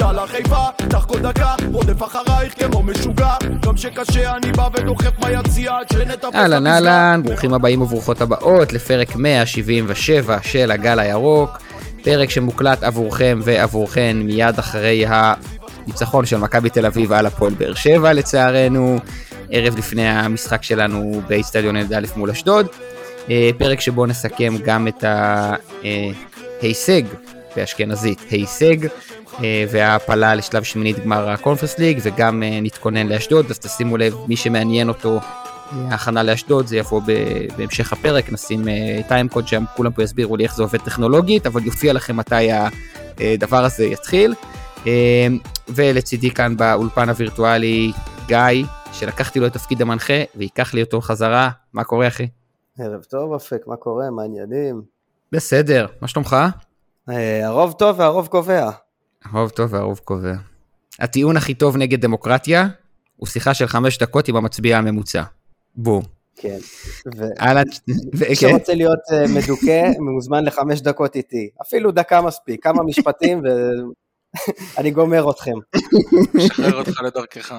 יאללה חיפה, קח כל דקה, רודף אחרייך כמו משוגע. גם שקשה אני בא ודוחף ביציע עד שנטפס אהלן אהלן, ברוכים הבאים וברוכות הבאות לפרק 177 של הגל הירוק, פרק שמוקלט עבורכם ועבורכן מיד אחרי הניצחון של מכבי תל אביב על הפועל באר שבע לצערנו, ערב לפני המשחק שלנו באיצטדיון ילד מול אשדוד, אה, פרק שבו נסכם גם את ההישג באשכנזית, הישג אה, וההעפלה לשלב שמינית גמר הקונפרס ליג וגם אה, נתכונן לאשדוד אז תשימו לב מי שמעניין אותו ההכנה לאשדוד זה יבוא בהמשך הפרק נשים טיימקוד שם כולם פה יסבירו לי איך זה עובד טכנולוגית אבל יופיע לכם מתי הדבר הזה יתחיל ולצידי כאן באולפן הווירטואלי גיא שלקחתי לו את תפקיד המנחה וייקח לי אותו חזרה מה קורה אחי? ערב טוב אפק, מה קורה? מה העניינים? בסדר, מה שלומך? אה, הרוב טוב והרוב קובע. הרוב טוב והרוב קובע. הטיעון הכי טוב נגד דמוקרטיה הוא שיחה של חמש דקות עם המצביע הממוצע. בום. כן. מי מי שרוצה להיות אה, מדוכא, מוזמן לחמש דקות איתי. אפילו דקה מספיק, כמה משפטים ואני גומר אתכם. משחרר אותך לדרכך.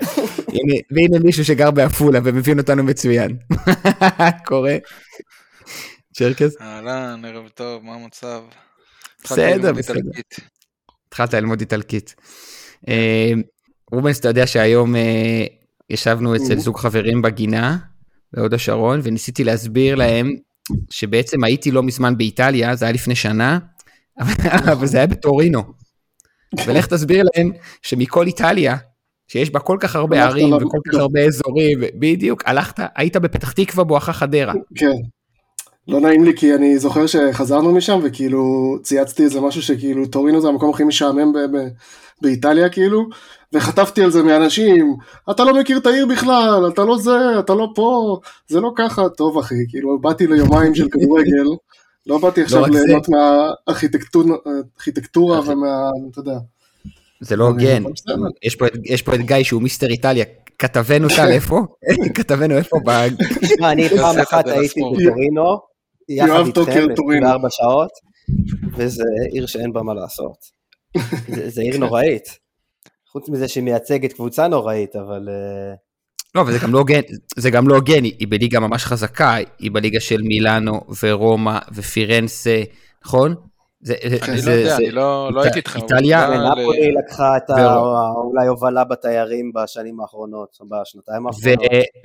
והנה מישהו שגר בעפולה ומבין אותנו מצוין. קורה. צ'רקס? אהלן, ערב טוב, מה המצב? בסדר, בסדר. התחלת ללמוד איטלקית. אה, רובנס, אתה יודע שהיום אה, ישבנו אצל זוג חברים בגינה, בהוד השרון, וניסיתי להסביר להם שבעצם הייתי לא מזמן באיטליה, זה היה לפני שנה, אבל זה היה בטורינו. ולך תסביר להם שמכל איטליה, שיש בה כל כך הרבה ערים וכל כך הרבה אזורים, בדיוק, הלכת, היית בפתח תקווה בואכה חדרה. כן. לא נעים לי כי אני זוכר שחזרנו משם וכאילו צייצתי איזה משהו שכאילו טורינו זה המקום הכי משעמם ב- ב- באיטליה כאילו וחטפתי על זה מאנשים אתה לא מכיר את העיר בכלל אתה לא זה אתה לא פה זה לא ככה. טוב אחי כאילו באתי ליומיים של כדורגל לא באתי עכשיו ליהנות מהארכיטקטורה ומה אתה יודע. זה לא הוגן, יש, יש פה את גיא שהוא מיסטר איטליה, כתבנו טל איפה? כתבנו איפה? אני פעם אחת הייתי בטורינו, יחד איתכם, 24 שעות, וזה עיר שאין בה מה לעשות. זה עיר נוראית. חוץ מזה שהיא מייצגת קבוצה נוראית, אבל... אה, לא, אבל זה גם לא הוגן, זה גם לא הוגן, היא בליגה ממש חזקה, היא בליגה של מילאנו ורומא ופירנסה, נכון? זה, אני זה, לא יודע, זה, אני לא, לא הייתי איתכם. איטליה. נפולי לקחה את אולי הובלה בתיירים בשנים האחרונות, בשנתיים האחרונות.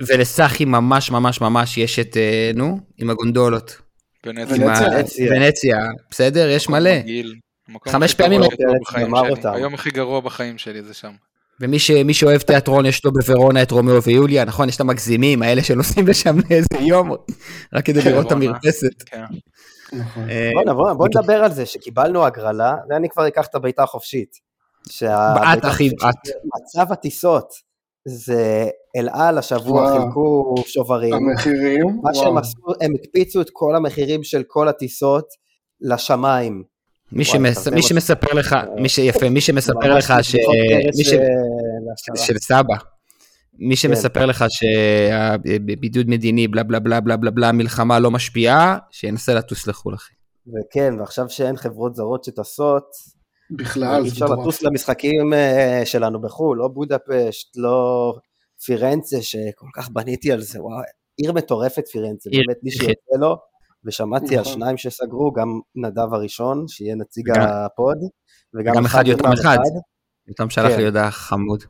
ולסאחי ממש ממש ממש יש את, אה, נו, עם הגונדולות. ונציה. ונציה, בסדר? יש מלא. חמש פעמים. היום הכי גרוע בחיים שלי זה שם. ומי ש, שאוהב תיאטרון יש לו בוורונה את רומאו ויוליה, נכון? יש את המגזימים, האלה שנוסעים לשם לאיזה יום, רק כדי לראות את המרפסת. כן. נכון. אה, בוא, נדבר על זה שקיבלנו הגרלה, ואני כבר אקח את הבעיטה החופשית. בעט אחי, בעט. מצב הטיסות, זה אל על השבוע חילקו שוברים. המחירים? מה שהם עשו, הם הקפיצו את כל המחירים של כל הטיסות לשמיים. מי, שמס, מי שמספר לך, מי שיפה, מי שמספר לך ש... מי ש... של סבא. מי שמספר כן. לך שהבידוד מדיני, בלה בלה בלה בלה בלה בלה, מלחמה לא משפיעה, שינסה לטוס לחו"ל, אחי. וכן, ועכשיו שאין חברות זרות שטסות, בכלל, אי אפשר לטוס למשחקים אה, שלנו בחו"ל, לא בודפשט, לא פירנצה, שכל כך בניתי על זה, וואי, עיר מטורפת פירנצה, באמת מי שיוצא לו, ושמעתי על נכון. שניים שסגרו, גם נדב הראשון, שיהיה נציג הפוד, וגם אחד יותר אחד. יותם שלח לי כן. הודעה חמוד.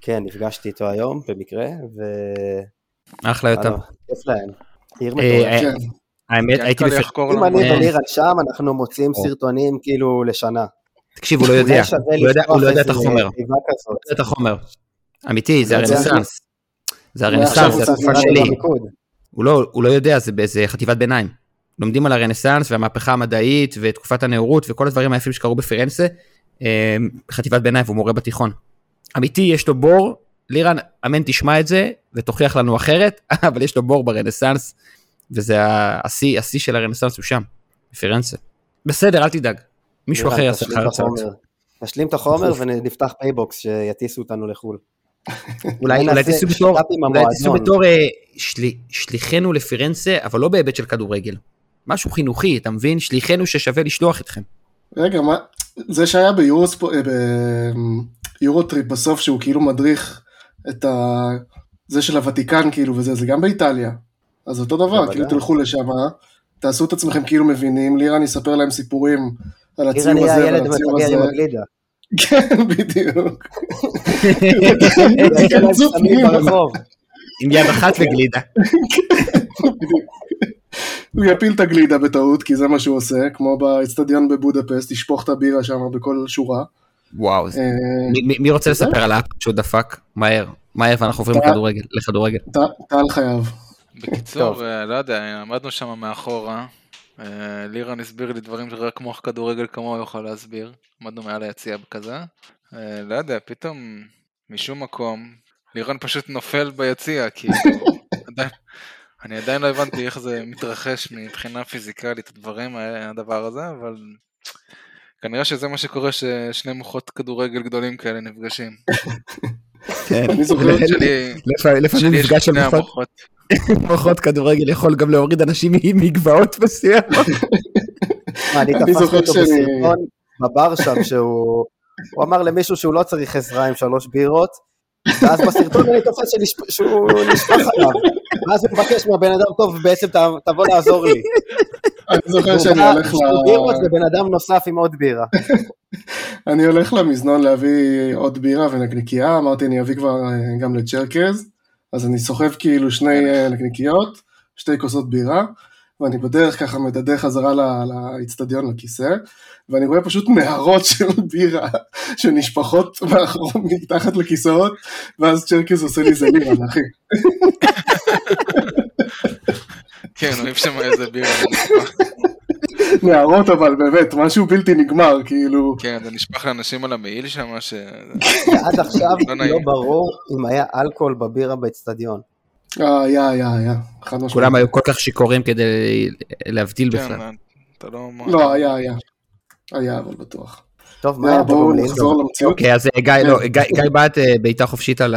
כן, נפגשתי איתו היום במקרה, ו... אחלה יותר. כיף להם. עיר אה, מטורפת. האמת, הייתי בפרק... אם אני ולירן שם, אנחנו מוציאים סרטונים כאילו לשנה. תקשיב, הוא לא יודע, הוא לא יודע את החומר. הוא לא יודע את החומר. אמיתי, זה הרנסאנס. זה הרנסאנס, זה התקופה שלי. לא, הוא לא יודע, זה באיזה חטיבת ביניים. לומדים על הרנסאנס והמהפכה המדעית ותקופת הנאורות וכל הדברים היפים שקרו בפירנסה, אה, חטיבת ביניים והוא מורה בתיכון. אמיתי, יש לו בור, לירן, אמן תשמע את זה ותוכיח לנו אחרת, אבל יש לו בור ברנסאנס, וזה השיא, השיא של הרנסאנס הוא שם, בפירנסה. בסדר, אל תדאג, מישהו אחר יעשה לך הרצאות. נשלים את החומר ונפתח PayBox שיטיסו אותנו לחו"ל. אולי תיסעו בתור אה, שליחנו לפירנסה, אבל לא בהיבט של כדורגל. משהו חינוכי, אתה מבין? שליחנו ששווה לשלוח אתכם. רגע, מה, זה שהיה ביורוטריפ בסוף, שהוא כאילו מדריך את ה... זה של הוותיקן כאילו וזה, זה גם באיטליה. אז אותו דבר, כאילו תלכו לשם, תעשו את עצמכם כאילו מבינים, לירן יספר להם סיפורים על הציור הזה ועל הציור הזה. כן, בדיוק. עם יד אחת וגלידה. הוא יפיל את הגלידה בטעות, כי זה מה שהוא עושה, כמו באצטדיון בבודפסט, ישפוך את הבירה שם בכל שורה. וואו, אה, מי רוצה לספר על האפ שהוא דפק? מהר, מהר ואנחנו עוברים לכדורגל. טל חייב. בקיצור, אה, לא יודע, עמדנו שם מאחורה, לירן הסביר לי דברים שרק מוח כדורגל כמוהו יכול להסביר, עמדנו מעל היציע כזה, לא יודע, פתאום משום מקום, לירן פשוט נופל ביציע, כאילו, אני עדיין לא הבנתי איך זה מתרחש מבחינה פיזיקלית, הדברים, הדבר הזה, אבל כנראה שזה מה שקורה ששני מוחות כדורגל גדולים כאלה נפגשים. כן, אני זוכר לפעמים מפגש של מוחות כדורגל יכול גם להוריד אנשים מגבעות מסוים. אני תפסתי אותו בסרטון בבר שם שהוא אמר למישהו שהוא לא צריך עזרה עם שלוש בירות ואז בסרטון אני תופס שהוא נשפך עליו, ואז הוא מבקש מהבן אדם, טוב, בעצם תבוא לעזור לי. אני זוכר שאני הולך ל... בירות זה בן אדם נוסף עם עוד בירה. אני הולך למזנון להביא עוד בירה ונקניקייה, אמרתי אני אביא כבר אה, גם לצ'רקז, אז אני סוחב כאילו שני אה, נקניקיות, שתי כוסות בירה, ואני בדרך ככה מדדה חזרה לאיצטדיון לכיסא, ואני רואה פשוט נהרות של בירה שנשפכות מתחת לכיסאות, ואז צ'רקס עושה לי זלירה, אחי. כן, רואים שם איזה בירה. נערות אבל באמת, משהו בלתי נגמר, כאילו... כן, זה נשפך לאנשים על המעיל שם, ש... עד עכשיו לא, לא ברור אם היה אלכוהול בבירה באצטדיון. אה, היה, היה, היה, חד משמעית. כולם היו כל כך שיכורים כדי להבדיל כן, בכלל. לא... לא, היה, היה. היה, אבל בטוח. טוב, מה בואו נחזור למציאות. אוקיי, אז אה, גיא, לא, גיא בעט אה, בעיטה חופשית על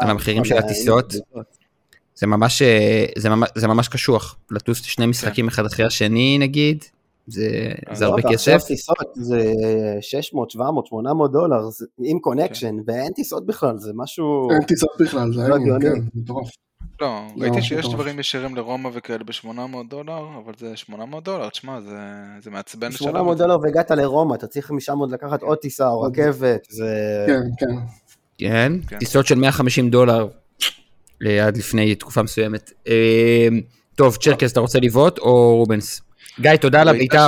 המחירים של הטיסות. זה ממש, זה ממש, זה ממש קשוח, לטוס שני משחקים אחד אחרי השני נגיד, זה, זה הרבה כסף. זה 600, 700, 800 דולר, עם connection, ואין טיסות בכלל, זה משהו... אין טיסות בכלל, זה היה מטורף. לא, ראיתי שיש דברים ישירים לרומא וכאלה ב-800 דולר, אבל זה 800 דולר, תשמע, זה מעצבן. 800 דולר והגעת לרומא, אתה צריך משם עוד לקחת עוד טיסה או רכבת, זה... כן, כן. כן, כן. טיסות של 150 דולר אה, עד לפני תקופה מסוימת. אה, טוב, צ'רקס, אתה רוצה לבעוט או רובנס? גיא, תודה על הבעיטה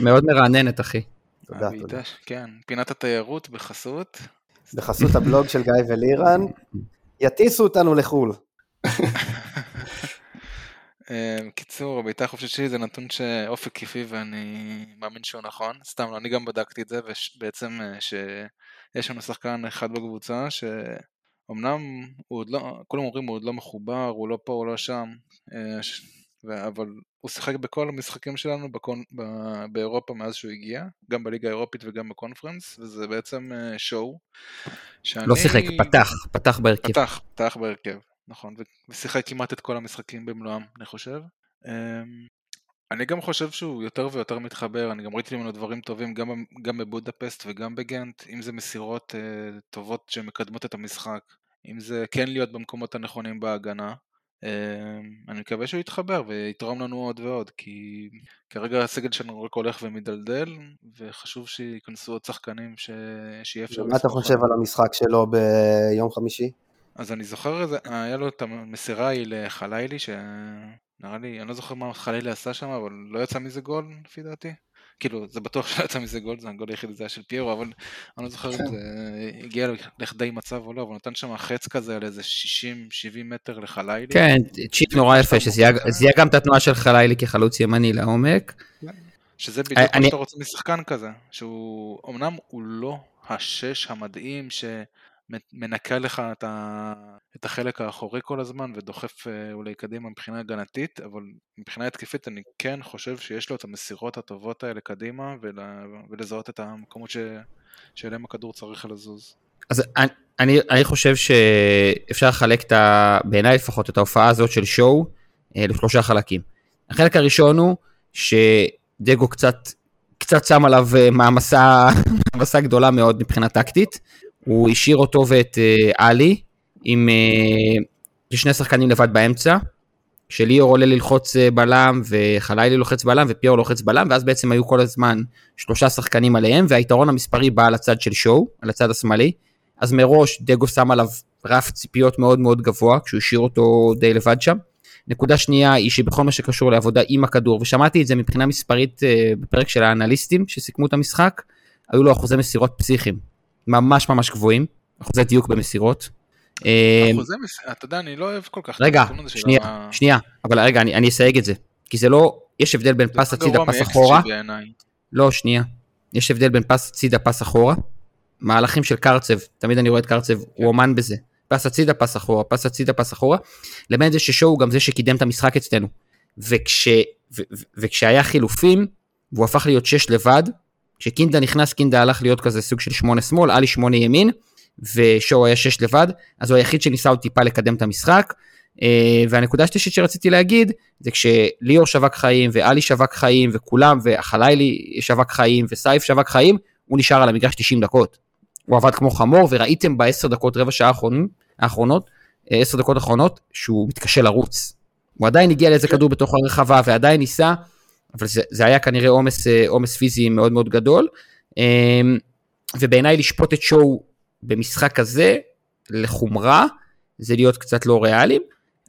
מאוד מרעננת, אחי. תודה, תודה. כן, פינת התיירות בחסות. בחסות הבלוג של גיא ולירן. יטיסו אותנו לחו"ל. אמ, קיצור, הבעיטה החופשית שלי זה נתון שאופק כיפי ואני מאמין שהוא נכון. סתם, אני גם בדקתי את זה, ובעצם אה, שיש לנו שחקן אחד בקבוצה, שאומנם הוא עוד לא, כולם אומרים הוא עוד לא מחובר, הוא לא פה, הוא לא שם, אה, אבל הוא שיחק בכל המשחקים שלנו בקונ... ב... באירופה מאז שהוא הגיע, גם בליגה האירופית וגם בקונפרנס, וזה בעצם שואו. אה, שאני... לא שיחק, פתח, פתח בהרכב. פתח, פתח בהרכב. נכון, ושיחק כמעט את כל המשחקים במלואם, אני חושב. אמ, אני גם חושב שהוא יותר ויותר מתחבר, אני גם ראיתי ממנו דברים טובים גם, גם בבודפסט וגם בגנט, אם זה מסירות uh, טובות שמקדמות את המשחק, אם זה כן להיות במקומות הנכונים בהגנה. Uh, אני מקווה שהוא יתחבר ויתרום לנו עוד ועוד, כי כרגע הסגל שלנו רק הולך ומדלדל, וחשוב שייכנסו עוד שחקנים ש... שיהיה אפשר... מה אתה חושב על המשחק שלו ביום חמישי? אז אני זוכר, איזה, היה לו את המסירה ההיא לחלילי, שנראה לי, אני לא זוכר מה חלילי עשה שם, אבל לא יצא מזה גול, לפי דעתי. כאילו, זה בטוח שלא יצא מזה גול, זה הגול היחיד, זה היה של פיירו, אבל אני לא זוכר אם זה הגיע לכדי מצב או לא, אבל נתן שם חץ כזה על איזה 60-70 מטר לחלילי. כן, צ'יפ נורא יפה, שזיהה גם את התנועה של חלילי כחלוץ ימני לעומק. שזה בדיוק מה שאתה רוצה משחקן כזה, שהוא, אמנם הוא לא השש המדהים, ש... מנקה לך את, ה... את החלק האחורי כל הזמן ודוחף אה, אולי קדימה מבחינה הגנתית, אבל מבחינה התקפית אני כן חושב שיש לו את המסירות הטובות האלה קדימה ול... ולזהות את המקומות. שאליהם הכדור צריך לזוז. אז אני, אני, אני חושב שאפשר לחלק את ה... בעיניי לפחות את ההופעה הזאת של שואו אה, לשלושה חלקים. החלק הראשון הוא שדגו קצת קצת שם עליו אה, מעמסה, מעמסה גדולה מאוד מבחינה טקטית. הוא השאיר אותו ואת אה, עלי עם שני שחקנים לבד באמצע, שליאור עולה ללחוץ בלם וחלילי לוחץ בלם ופיור לוחץ בלם, ואז בעצם היו כל הזמן שלושה שחקנים עליהם, והיתרון המספרי בא על הצד של שואו, על הצד השמאלי. אז מראש דגו שם עליו רף ציפיות מאוד מאוד גבוה, כשהוא השאיר אותו די לבד שם. נקודה שנייה היא שבכל מה שקשור לעבודה עם הכדור, ושמעתי את זה מבחינה מספרית בפרק של האנליסטים שסיכמו את המשחק, היו לו אחוזי מסירות פסיכיים, ממש ממש גבוהים, אחוזי דיוק במסירות. אה, אחוזי מסירות, אתה יודע, אני לא אוהב כל כך רגע, שנייה. שנייה, אבל רגע, אני, אני אסייג את זה, כי זה לא, יש הבדל בין פס הצידה, פס אחורה. לא, שנייה. יש הבדל בין פס הצידה, פס אחורה. מהלכים של קרצב, תמיד אני רואה את קרצב, הוא כן. אומן בזה. פס הצידה, פס אחורה, פס הצידה, פס אחורה, לבין זה ששואו הוא גם זה שקידם את המשחק אצלנו. וכש, ו, ו, וכשהיה חילופים, והוא הפך להיות שש לבד, כשקינדה נכנס, קינדה הלך להיות כזה סוג של שמונה שמאל, עלי שמונה ימין, ושואו היה שש לבד, אז הוא היחיד שניסה עוד טיפה לקדם את המשחק. אה, והנקודה השלישית שרציתי להגיד, זה כשליאור שווק חיים, ואלי שווק חיים, וכולם, והחלילי שווק חיים, וסייף שווק חיים, הוא נשאר על המגרש 90 דקות. הוא עבד כמו חמור, וראיתם בעשר דקות, רבע שעה האחרונים, האחרונות, אה, עשר דקות האחרונות, שהוא מתקשה לרוץ. הוא עדיין הגיע לאיזה כדור בתוך הרחבה ועדיין ניסה, אבל זה, זה היה כנראה עומס, אה, פיזי מאוד מאוד גדול. אמ, ובעיניי לשפוט את שואו במשחק כזה, לחומרה, זה להיות קצת לא ריאליים.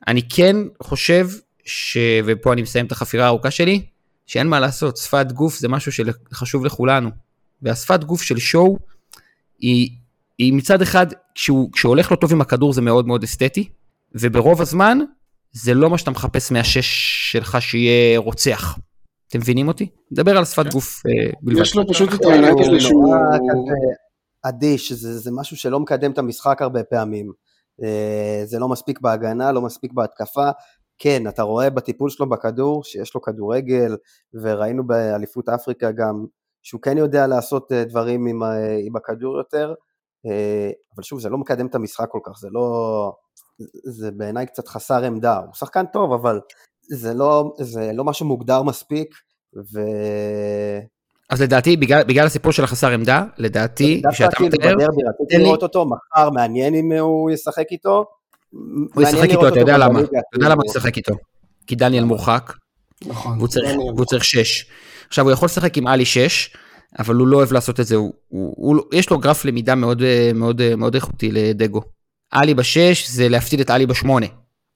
אני כן חושב, ש... ופה אני מסיים את החפירה הארוכה שלי, שאין מה לעשות, שפת גוף זה משהו שחשוב לכולנו. והשפת גוף של שואו, היא, היא מצד אחד, כשהוא, כשהוא הולך לא טוב עם הכדור זה מאוד מאוד אסתטי, וברוב הזמן זה לא מה שאתה מחפש מהשש שלך שיהיה רוצח. אתם מבינים אותי? נדבר על שפת כן. גוף אה, בלבד. יש לו פשוט את העיניים הזה שהוא... אדיש, זה, זה משהו שלא מקדם את המשחק הרבה פעמים. אה, זה לא מספיק בהגנה, לא מספיק בהתקפה. כן, אתה רואה בטיפול שלו בכדור שיש לו כדורגל, וראינו באליפות אפריקה גם שהוא כן יודע לעשות אה, דברים עם, עם הכדור יותר, אבל שוב, זה לא מקדם את המשחק כל כך, זה לא... זה בעיניי קצת חסר עמדה. הוא שחקן טוב, אבל זה לא, זה לא משהו מוגדר מספיק, ו... אז לדעתי, בגלל, בגלל הסיפור של החסר עמדה, לדעתי, שאתה כאילו מתאר... בדרבי, רציתי לראות אותו, מחר מעניין אם הוא ישחק איתו. הוא ישחק איתו, אתה יודע למה, אתה יודע למה הוא ישחק איתו. כי דניאל מורחק, נכון, והוא צריך שש. עכשיו, הוא יכול לשחק עם עלי 6, אבל הוא לא אוהב לעשות את זה, הוא, הוא, הוא, יש לו גרף למידה מאוד, מאוד, מאוד איכותי לדגו. עלי ב-6 זה להפסיד את עלי ב-8.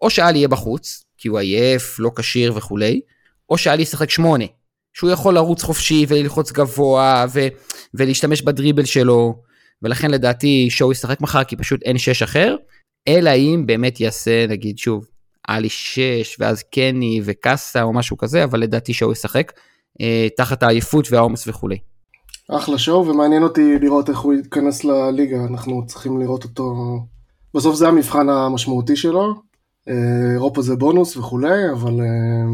או שעלי יהיה בחוץ, כי הוא עייף, לא כשיר וכולי, או שעלי ישחק 8, שהוא יכול לרוץ חופשי וללחוץ גבוה ו, ולהשתמש בדריבל שלו, ולכן לדעתי שואו ישחק מחר כי פשוט אין 6 אחר, אלא אם באמת יעשה נגיד שוב, עלי 6 ואז קני וקאסה או משהו כזה, אבל לדעתי שואו ישחק. אה, תחת העייפות והעומס וכולי. אחלה שואו ומעניין אותי לראות איך הוא ייכנס לליגה, אנחנו צריכים לראות אותו, בסוף זה המבחן המשמעותי שלו, אירופה זה בונוס וכולי, אבל אה,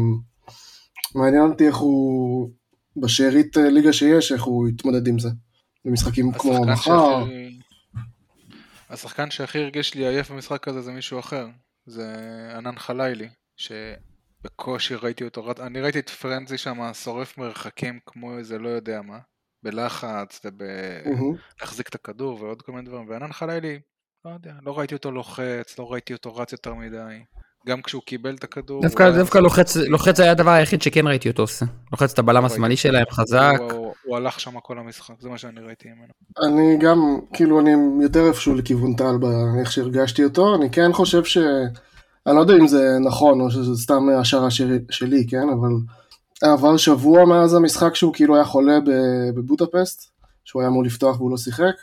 מעניין אותי איך הוא, בשארית ליגה שיש, איך הוא יתמודד עם זה, במשחקים כמו מחר. השחקן שהכי הרגיש לי עייף במשחק הזה זה מישהו אחר, זה ענן חלילי, ש... בקושי ראיתי אותו, אני ראיתי את פרנזי שם שורף מרחקים כמו איזה לא יודע מה, בלחץ ובלהחזיק את הכדור ועוד כל מיני דברים, וענן חלילי, לא יודע, לא ראיתי אותו לוחץ, לא ראיתי אותו רץ יותר מדי. גם כשהוא קיבל את הכדור. דווקא, דווקא לוחץ, לוחץ היה הדבר היחיד שכן ראיתי אותו עושה. לוחץ את הבלם השמאלי שלהם חזק. הוא, הוא, הוא הלך שם כל המשחק, זה מה שאני ראיתי ממנו. אני גם, כאילו אני יותר איפשהו לכיוון טל באיך שהרגשתי אותו, אני כן חושב ש... אני לא יודע אם זה נכון או שזה סתם השערה שלי, כן, אבל עבר שבוע מאז המשחק שהוא כאילו היה חולה בבודפסט, שהוא היה אמור לפתוח והוא לא שיחק,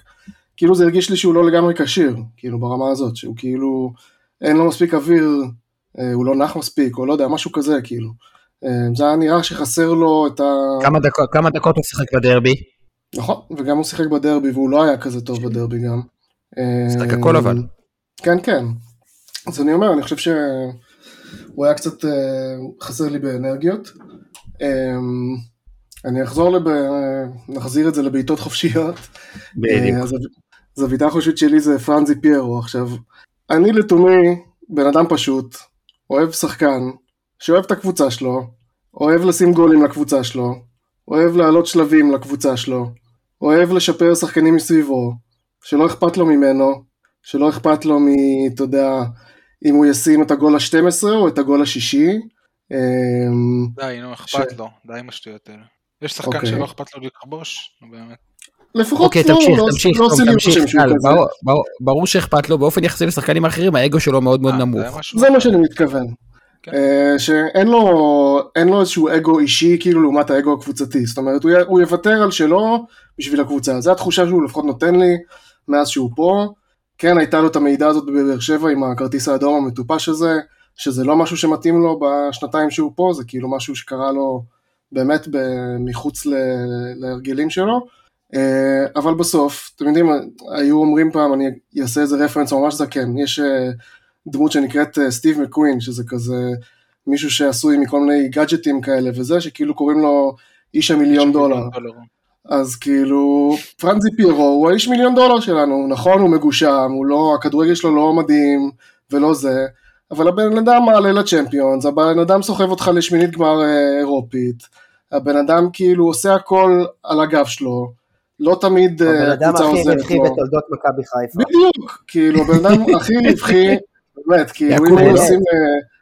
כאילו זה הרגיש לי שהוא לא לגמרי כשיר, כאילו ברמה הזאת, שהוא כאילו אין לו מספיק אוויר, אה, הוא לא נח מספיק, או לא יודע, משהו כזה, כאילו. אה, זה היה נראה שחסר לו את ה... כמה דקות, כמה דקות הוא שיחק בדרבי? נכון, וגם הוא שיחק בדרבי, והוא לא היה כזה טוב בדרבי גם. שיחק הכל אבל. כן, כן. אז אני אומר, אני חושב שהוא היה קצת חסר לי באנרגיות. אני אחזור, לב... נחזיר את זה לבעיטות חופשיות. בדיוק. Uh, זוויתה החושית שלי זה פרנזי פיירו. עכשיו, אני לתומי בן אדם פשוט, אוהב שחקן, שאוהב את הקבוצה שלו, אוהב לשים גולים לקבוצה שלו, אוהב לעלות שלבים לקבוצה שלו, אוהב לשפר שחקנים מסביבו, שלא אכפת לו ממנו, שלא אכפת לו מ... אתה יודע, אם הוא ישים את הגול ה-12 או את הגול השישי. אמ, די, נו, אכפת לו, די עם השטויות האלה. יש שחקן אוקיי. שלא אכפת לו לכבוש, נו באמת. לפחות אוקיי, פה תמשיך, לא- תמשיך, לא עושה לי תמשיך, רושם שהוא כזה. ברור- ברור- ברור שאכפת לו, באופן יחסי לשחקנים האחרים, האגו שלו מאוד מאוד אה, נמוך. זה מה שאני מתכוון. כן. אה, שאין לו, אין לו איזשהו אגו אישי כאילו לעומת האגו הקבוצתי, זאת אומרת הוא, י- הוא יוותר על שלו בשביל הקבוצה, זו התחושה שהוא לפחות נותן לי מאז שהוא פה, כן הייתה לו את המידע הזאת בבאר שבע עם הכרטיס האדום המטופש הזה, שזה לא משהו שמתאים לו בשנתיים שהוא פה, זה כאילו משהו שקרה לו באמת מחוץ ל- להרגלים שלו, אבל בסוף, אתם יודעים, היו אומרים פעם, אני אעשה איזה רפרנס ממש זקן, יש אה, דמות שנקראת אה, סטיב מקווין, שזה כזה מישהו שעשוי מכל מיני גאדג'טים כאלה וזה, שכאילו קוראים לו איש המיליון דולר. אז כאילו, פרנזי פיירו הוא האיש מיליון דולר שלנו, נכון, הוא מגושם, הוא לא, הכדורגל שלו לא מדהים ולא זה, אבל הבן אדם מעלה לצ'מפיונס, הבן אדם סוחב אותך לשמינית גמר אה, אירופית, הבן אדם כאילו עושה הכל על הגב שלו, לא תמיד הבן אה, אדם הקבוצה הכי עוזרת רווחי לו. בתולדות מכבי חיפה. בדיוק, כאילו, הבן אדם הכי רווחי, באמת, כאילו, אם. הוא עושים...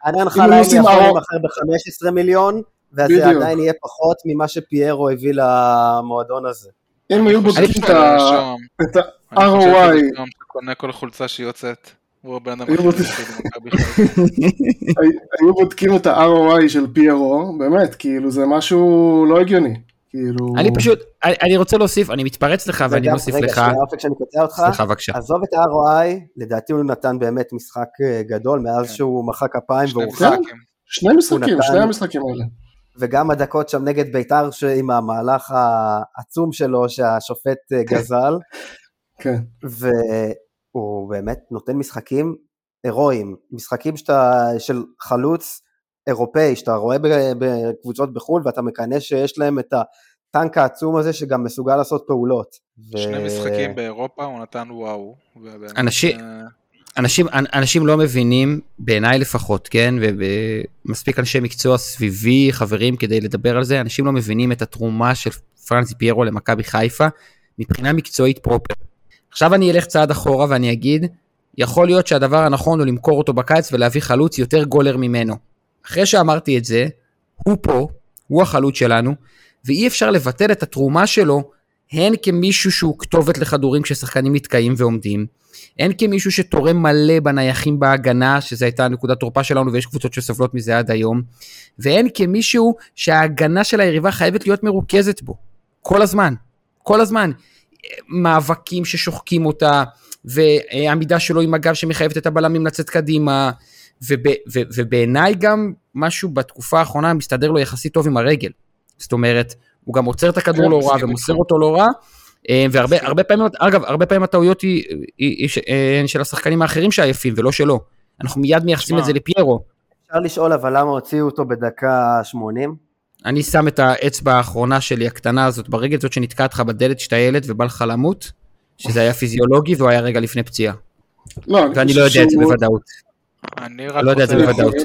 ענן אם חלילי עושים יכול להימכר ב-15 מיליון, וזה. עדיין יהיה פחות ממה שפיירו הביא למועדון הזה. אם היו אני חושב בודקים את ה- ששם- את אני חושב ה-ROI, שקונה כל חולצה שיוצאת. הוא הבן אדם היו הכי במכבי חיפה. היו בודקים את ה-ROI של פיירו, באמת, כאילו, זה משהו לא הגיוני. כאילו... אני פשוט, אני- אני רוצה להוסיף, אני מתפרץ לך ואני מוסיף רגע, לך, שנייה, אופק שאני קוטע אותך. סליחה בבקשה. עזוב את ה-ROI, לדעתי הוא נתן באמת משחק אה, גדול מאז כן. שהוא מחא כפיים שני והורחק, משחקים. שני משחקים, נתן- שני המשחקים האלה. וגם הדקות שם נגד בית"ר עם המהלך העצום שלו שהשופט אה, גזל, כן. והוא באמת נותן משחקים הירואיים, משחקים שאתה, של חלוץ אירופאי, שאתה רואה בקבוצות בחו"ל ואתה מקנא שיש להם את הטנק העצום הזה שגם מסוגל לעשות פעולות. ו- שני משחקים באירופה הוא נתן וואו. אנשים- אה, אנשים, אנשים לא מבינים, בעיניי לפחות, כן, ומספיק אנשי מקצוע סביבי, חברים, כדי לדבר על זה, אנשים לא מבינים את התרומה של פרנסי פיירו למכבי חיפה מבחינה מקצועית פרופר. עכשיו אני אלך צעד אחורה ואני אגיד, יכול להיות שהדבר הנכון הוא למכור אותו בקיץ ולהביא חלוץ יותר גולר ממנו. אחרי שאמרתי את זה, הוא פה, הוא החלוץ שלנו, ואי אפשר לבטל את התרומה שלו, הן כמישהו שהוא כתובת לכדורים כששחקנים נתקעים ועומדים, הן כמישהו שתורם מלא בנייחים בהגנה, שזו הייתה נקודת תורפה שלנו ויש קבוצות שסובלות מזה עד היום, והן כמישהו שההגנה של היריבה חייבת להיות מרוכזת בו, כל הזמן, כל הזמן. מאבקים ששוחקים אותה, ועמידה שלו עם הגב שמחייבת את הבלמים לצאת קדימה, וב, ו, ובעיניי גם משהו בתקופה האחרונה מסתדר לו יחסית טוב עם הרגל. זאת אומרת, הוא גם עוצר את הכדור כן, לא רע ומוסר. אותו לא רע, אה, והרבה פעמים, אגב, הרבה פעמים הטעויות היא, היא, היא, ש- אה, הן של השחקנים האחרים שעייפים ולא שלו. אנחנו מיד מייחסים. את זה לפיירו. אפשר לשאול אבל למה הוציאו אותו בדקה 80? אני שם את האצבע האחרונה שלי, הקטנה הזאת, ברגל זאת שנתקעת לך בדלת כשאתה ילד ובא לך למות, שזה היה פיזיולוגי והוא היה רגע לפני פציעה. לא, ואני לא יודע את זה בוודאות. אני רק לא יודע את זה בוודאות.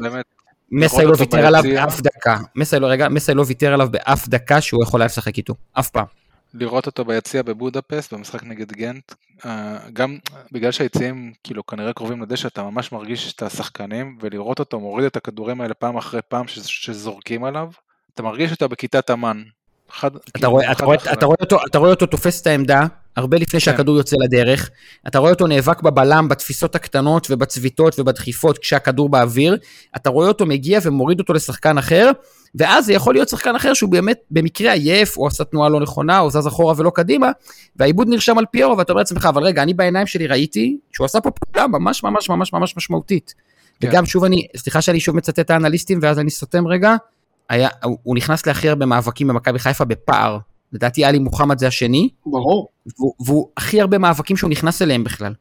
מסי לא ויתר עליו. באף דקה. מסי לא, רגע, מסי לא ויתר עליו באף דקה שהוא יכול היה לשחק איתו. אף פעם. לראות אותו ביציע בבודפסט במשחק נגד גנט, אה, גם בגלל שהיציעים כאילו כנראה קרובים לדשא אתה ממש מרגיש את השחקנים ולראות אותו מוריד את הכדורים האלה פעם אחרי פעם שזורקים עליו, אתה מרגיש אותה בכיתת אמן. אחד, אתה כאילו, רואה, אתה, רואה. אתה, רואה אותו, אתה רואה אותו תופס את העמדה הרבה לפני שהכדור יוצא לדרך, אתה רואה אותו נאבק בבלם, בתפיסות הקטנות ובצביטות ובדחיפות כשהכדור באוויר, אתה רואה אותו מגיע ומוריד אותו לשחקן אחר, ואז זה יכול להיות שחקן אחר שהוא באמת במקרה עייף, או עשה תנועה לא נכונה, או זז אחורה ולא קדימה, והעיבוד נרשם על פיירו, ואתה אומר לעצמך, אבל רגע, אני בעיניים שלי ראיתי שהוא עשה פה פעולה ממש ממש ממש ממש משמעותית. כן. וגם שוב אני, סליחה שאני שוב מצטט את האנליסטים, ואז אני סותם רגע, היה, הוא, הוא נכנס להכי הרבה מאבקים במכבי חיפה בפער. לדעתי עלי מוחמד זה השני, ברור. והוא, והוא הכי הרבה מאבקים שהוא נכנס אליהם בכלל.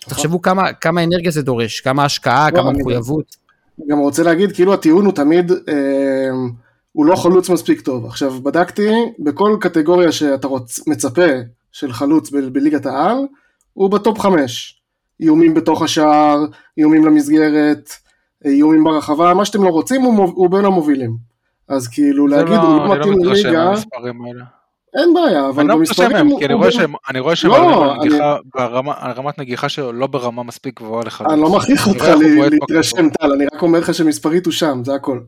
תחשבו כמה, כמה אנרגיה זה דורש, כמה השקעה, לא, כמה אני- מחויבות. גם רוצה להגיד, כאילו הטיעון הוא תמיד, אה, הוא לא חלוץ מספיק טוב. עכשיו, בדקתי, בכל קטגוריה שאתה רוצ, מצפה של חלוץ ב- בליגת העל, הוא בטופ חמש. איומים בתוך השער, איומים למסגרת, איומים ברחבה, מה שאתם לא רוצים, הוא, הוא בין המובילים. אז כאילו להגיד, הוא לא אני לא מתאים לליגה. אין בעיה, אבל אני לא במספרים... מתרשם מהם, כי אני רואה שהם, אני רואה שהם לא, אני- נגיחה, ברמה, רמת נגיחה שלו לא ברמה מספיק גבוהה לחלוץ. אני לא מכריח אני אותך להתרשם. טל, אני רק אומר לך שמספרית הוא שם, זה הכל.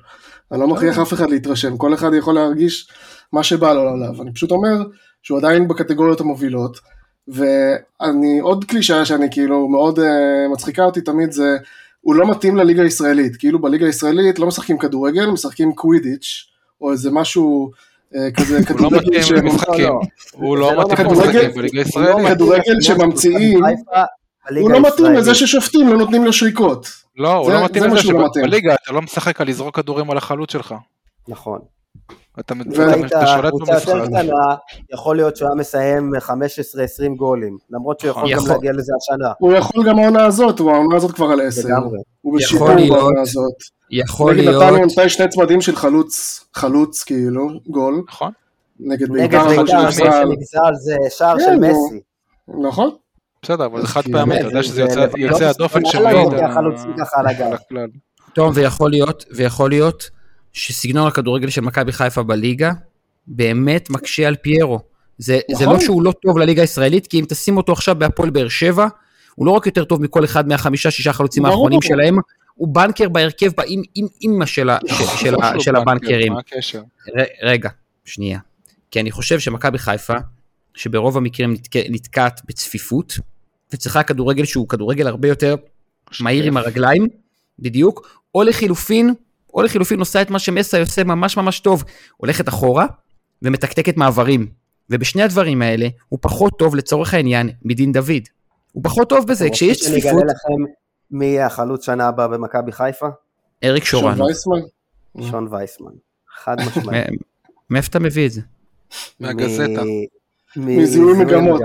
אני לא מכריח אף אחד להתרשם, כל אחד יכול להרגיש מה שבא לו עליו. אני פשוט אומר שהוא עדיין בקטגוריות המובילות, ואני, עוד קלישאה שאני כאילו מאוד uh, מצחיקה אותי תמיד זה, הוא לא מתאים לליגה הישראלית, כאילו בליגה הישראלית לא משחקים כדורגל, משחקים קווידיץ', או איזה משהו uh, כזה הוא לא כדורגל מתאים שהם- למשחקים, לא. הוא זה לא לא מתאים כדורגל- למשחקים בליגה הישראלית. כדורגל שממציאים, הוא לא מתאים לזה ששופטים לא נותנים לו שריקות. לא, הוא לא מתאים לזה לא מתאים. שבליגה אתה לא משחק על לזרוק כדורים על החלוץ שלך. נכון. אתה יותר במשחק. קטנה, יכול להיות שהוא היה מסיים 15-20 גולים, למרות שהוא יכול גם. להגיע לזה השנה, הוא יכול גם העונה הזאת, הוא העונה הזאת כבר על עשר. לגמרי. הוא יכול בשיפור. בעונה הזאת. יכול נגד להיות, נתניה נתן שני צמדים של חלוץ, חלוץ כאילו, גול. נכון? נגד נגד בית"ר בית"ר, שנפסל. שנגזל זה שער כן, של. מסי. נכון. בסדר, אבל זה חד כאילו, פעמי, אתה יודע זה- שזה זה יוצא- לא הדופן לא הגב. על הכלל. טוב, ויכול להיות, ויכול להיות שסגנון הכדורגל של מכבי חיפה בליגה באמת מקשה על פיירו. זה, זה נכון. לא שהוא לא טוב לליגה הישראלית, כי אם תשים אותו עכשיו בהפועל באר שבע, הוא לא רק יותר טוב מכל אחד מהחמישה-שישה חלוצים ברור. האחרונים שלהם, הוא בנקר בהרכב באימא של, ה- של, של, של בנקר, הבנקרים. מה הקשר? ר- רגע, שנייה. כי אני חושב שמכבי חיפה, שברוב המקרים נתק... נתקעת בצפיפות, וצריכה כדורגל שהוא כדורגל הרבה יותר מהיר עם הרגליים, בדיוק, או לחילופין, או לחילופין עושה את מה שמסי עושה ממש ממש טוב, הולכת אחורה ומתקתקת מעברים. ובשני הדברים האלה הוא פחות טוב לצורך העניין מדין דוד. הוא פחות טוב בזה, כשיש צפיפות, אגלה לכם מי יהיה החלוץ שנה הבאה במכבי חיפה? אריק שון שורנו. וייסמן. שון וייסמן. חד משמעית. מאיפה אתה מביא את זה? מהגזטה. מזיהוי מגמות.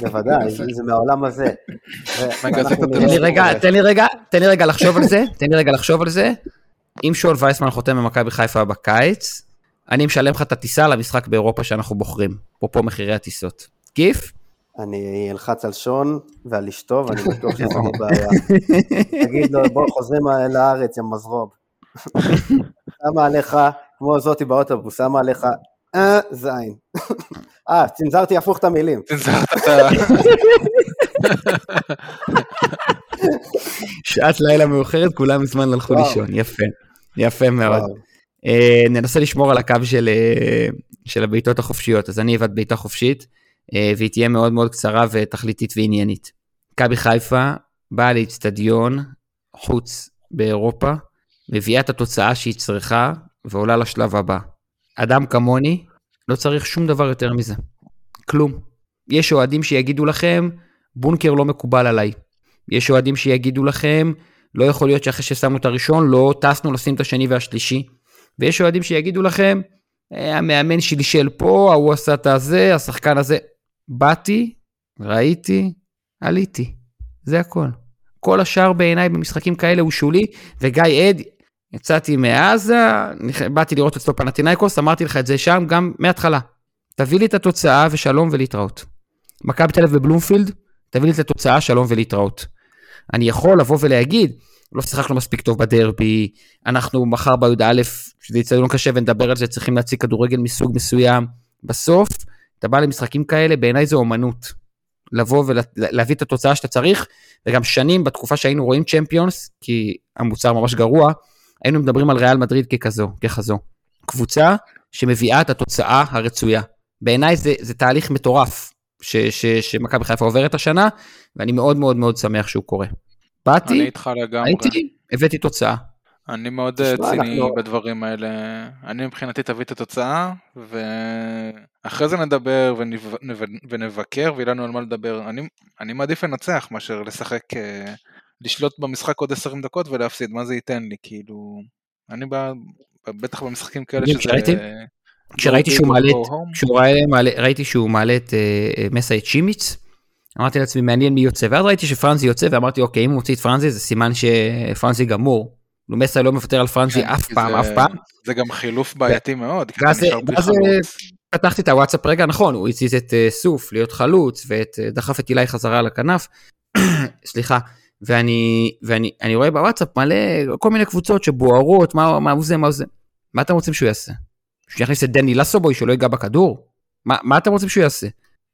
בוודאי, זה מהעולם הזה. תן לי נראה- רגע, תן לי רגע, תן לי רגע לחשוב על זה, תן לי רגע לחשוב על זה. אם שול וייסמן חותם במכבי חיפה בקיץ, אני משלם לך את הטיסה למשחק באירופה שאנחנו בוחרים. אפרופו מחירי הטיסות. כיף? אני אלחץ על שון ועל אשתו, ואני בטוח שזה לא בעיה. תגיד לו, בוא, חוזרים לארץ, יא מזרוב. שמה עליך, כמו זאתי באוטובוס, שמה עליך, אה, זין. אה, צנזרתי הפוך את המילים. צנזרת את ה... שעת לילה מאוחרת, כולם מזמן הלכו. לישון. יפה, יפה מאוד. אה, ננסה לשמור על הקו של, אה, של הבעיטות החופשיות, אז אני אבד בעיטה חופשית, אה, והיא תהיה מאוד מאוד קצרה ותכליתית ועניינית. מכבי חיפה באה לאיצטדיון חוץ באירופה, מביאה את התוצאה שהיא צריכה ועולה לשלב הבא. אדם כמוני לא צריך שום דבר יותר מזה. כלום. יש אוהדים שיגידו לכם, בונקר לא מקובל עליי. יש אוהדים שיגידו לכם, לא יכול להיות שאחרי ששמנו את הראשון לא טסנו לשים את השני והשלישי. ויש אוהדים שיגידו לכם, "אה, המאמן שלשל פה, ההוא עשה את הזה, השחקן הזה. באתי, ראיתי, עליתי. זה הכל. כל השאר בעיניי במשחקים כאלה הוא שולי, וגיא עד, יצאתי מעזה, באתי לראות אצלו פנטינאיקוס, אמרתי לך את זה שם גם מההתחלה. תביא לי את התוצאה ושלום ולהתראות. מכבי תל אביב בבלומפילד, תביא לי את התוצאה, שלום ולהתראות. אני יכול לבוא ולהגיד, לא שיחקנו מספיק טוב בדרבי, אנחנו מחר בי"א, שזה יצטדיון קשה ונדבר על זה, צריכים להציג כדורגל מסוג מסוים. בסוף, אתה בא למשחקים כאלה, בעיניי זו אומנות. לבוא ולהביא את התוצאה שאתה צריך, וגם שנים בתקופה שהיינו רואים צ'מפיונס, כי המוצר ממש גרוע, היינו מדברים על ריאל מדריד ככזו, ככזו. קבוצה שמביאה את התוצאה הרצויה. בעיניי זה, זה תהליך מטורף שמכבי חיפה עוברת השנה, ואני מאוד מאוד מאוד שמח שהוא קורה. אני באתי, איתך לגמרי. הייתי, הבאתי תוצאה. אני מאוד אה, ציני אנחנו- בדברים האלה. אני מבחינתי תביא את התוצאה, ואחרי זה נדבר ונב- נב- ונבקר, ויהיה לנו על מה לדבר. אני, אני מעדיף לנצח מאשר לשחק, אה, לשלוט במשחק עוד 20 דקות ולהפסיד, מה זה ייתן לי? כאילו, אני בא, בטח במשחקים כאלה שזה... כשראיתי- שהוא מעלה את-. כשהוא מעלה- ראיתי שהוא מעלה את אה, אה, מסה את שימיץ, אמרתי לעצמי מעניין מי יוצא, ואז ראיתי שפרנזי יוצא ואמרתי אוקיי אם הוא מוציא את פרנזי זה סימן שפרנזי גמור. נו, מסה לא מוותר על פרנזי כן, אף פעם זה- אף פעם. זה גם חילוף בעייתי מאוד, ואז-. פתחתי את הוואטסאפ רגע נכון הוא הזיז את אה, סוף להיות חלוץ ואת אה, דחף את אילי חזרה על הכנף. סליחה. ואני ואני אני רואה בוואטסאפ מלא כל מיני קבוצות שבוערות מה מה הוא זה מה הוא זה. מה אתם רוצים שהוא יעשה? שהוא יכניס את דני לסובוי שלא ייגע בכדור? מה, מה אתם רוצים שהוא יעשה?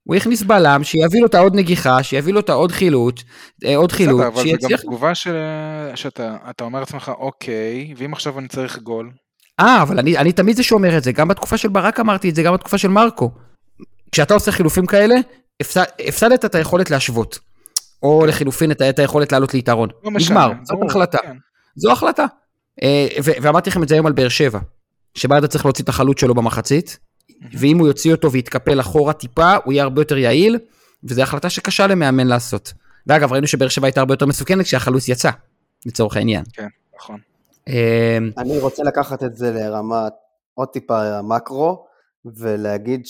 הוא יכניס בלם, שיביא לו את העוד נגיחה, שיביא לו את העוד חילוט, אה, עוד חילוט, בסדר, אבל זה גם שיצליח... תגובה של... שאתה אתה אומר לעצמך, אוקיי, ואם עכשיו אני צריך גול? אה, אבל אני, אני תמיד זה שאומר את זה, גם בתקופה של ברק אמרתי את זה, גם בתקופה של מרקו. כשאתה עושה חילופים כאלה, הפסד, הפסדת את היכולת להשוות. או לחילופין את, את היכולת לעלות ליתרון. לא משנה, נגמר, זאת החלטה. כן. זו החלטה. אה, ואמרתי לכם את זה היום על באר שבע, שברדה צריך להוציא את החלוץ שלו במחצית, ואם הוא יוציא אותו ויתקפל אחורה טיפה, הוא יהיה הרבה יותר יעיל, וזו החלטה שקשה למאמן לעשות. ואגב, ראינו שבאר שבע הייתה הרבה יותר מסוכנת כשהחלוץ יצא, לצורך העניין. כן, נכון. אה, אני רוצה לקחת את זה לרמת עוד טיפה מקרו, ולהגיד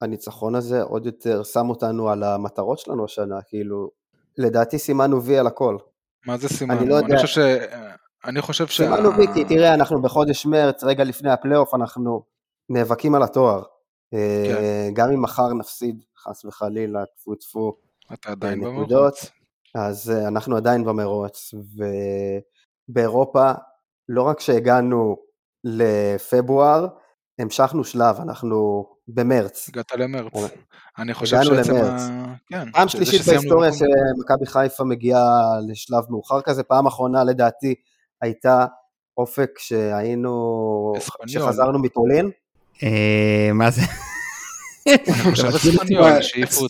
שהניצחון הזה עוד יותר שם אותנו על המטרות שלנו השנה, כאילו, לדעתי סימנו וי על הכל. מה זה סימן? אני לא יודע. אני חושב ש... אני חושב שה... סימנו וי, כי תראה, אנחנו בחודש מרץ, רגע לפני הפלייאוף, אנחנו נאבקים על התואר. אה, כן. גם אם מחר נפסיד, חס וחלילה, טפו טפו, אתה עדיין נקודות. במרוץ. אז אה, אנחנו עדיין במרוץ, ובאירופה, לא רק שהגענו לפברואר, המשכנו שלב, אנחנו במרץ. הגעת למרץ. אני חושב שעצם. ה... כן. פעם שלישית בהיסטוריה שמכבי חיפה מגיעה לשלב מאוחר כזה, פעם אחרונה לדעתי הייתה אופק שהיינו. שחזרנו מפולין, אה, מה זה?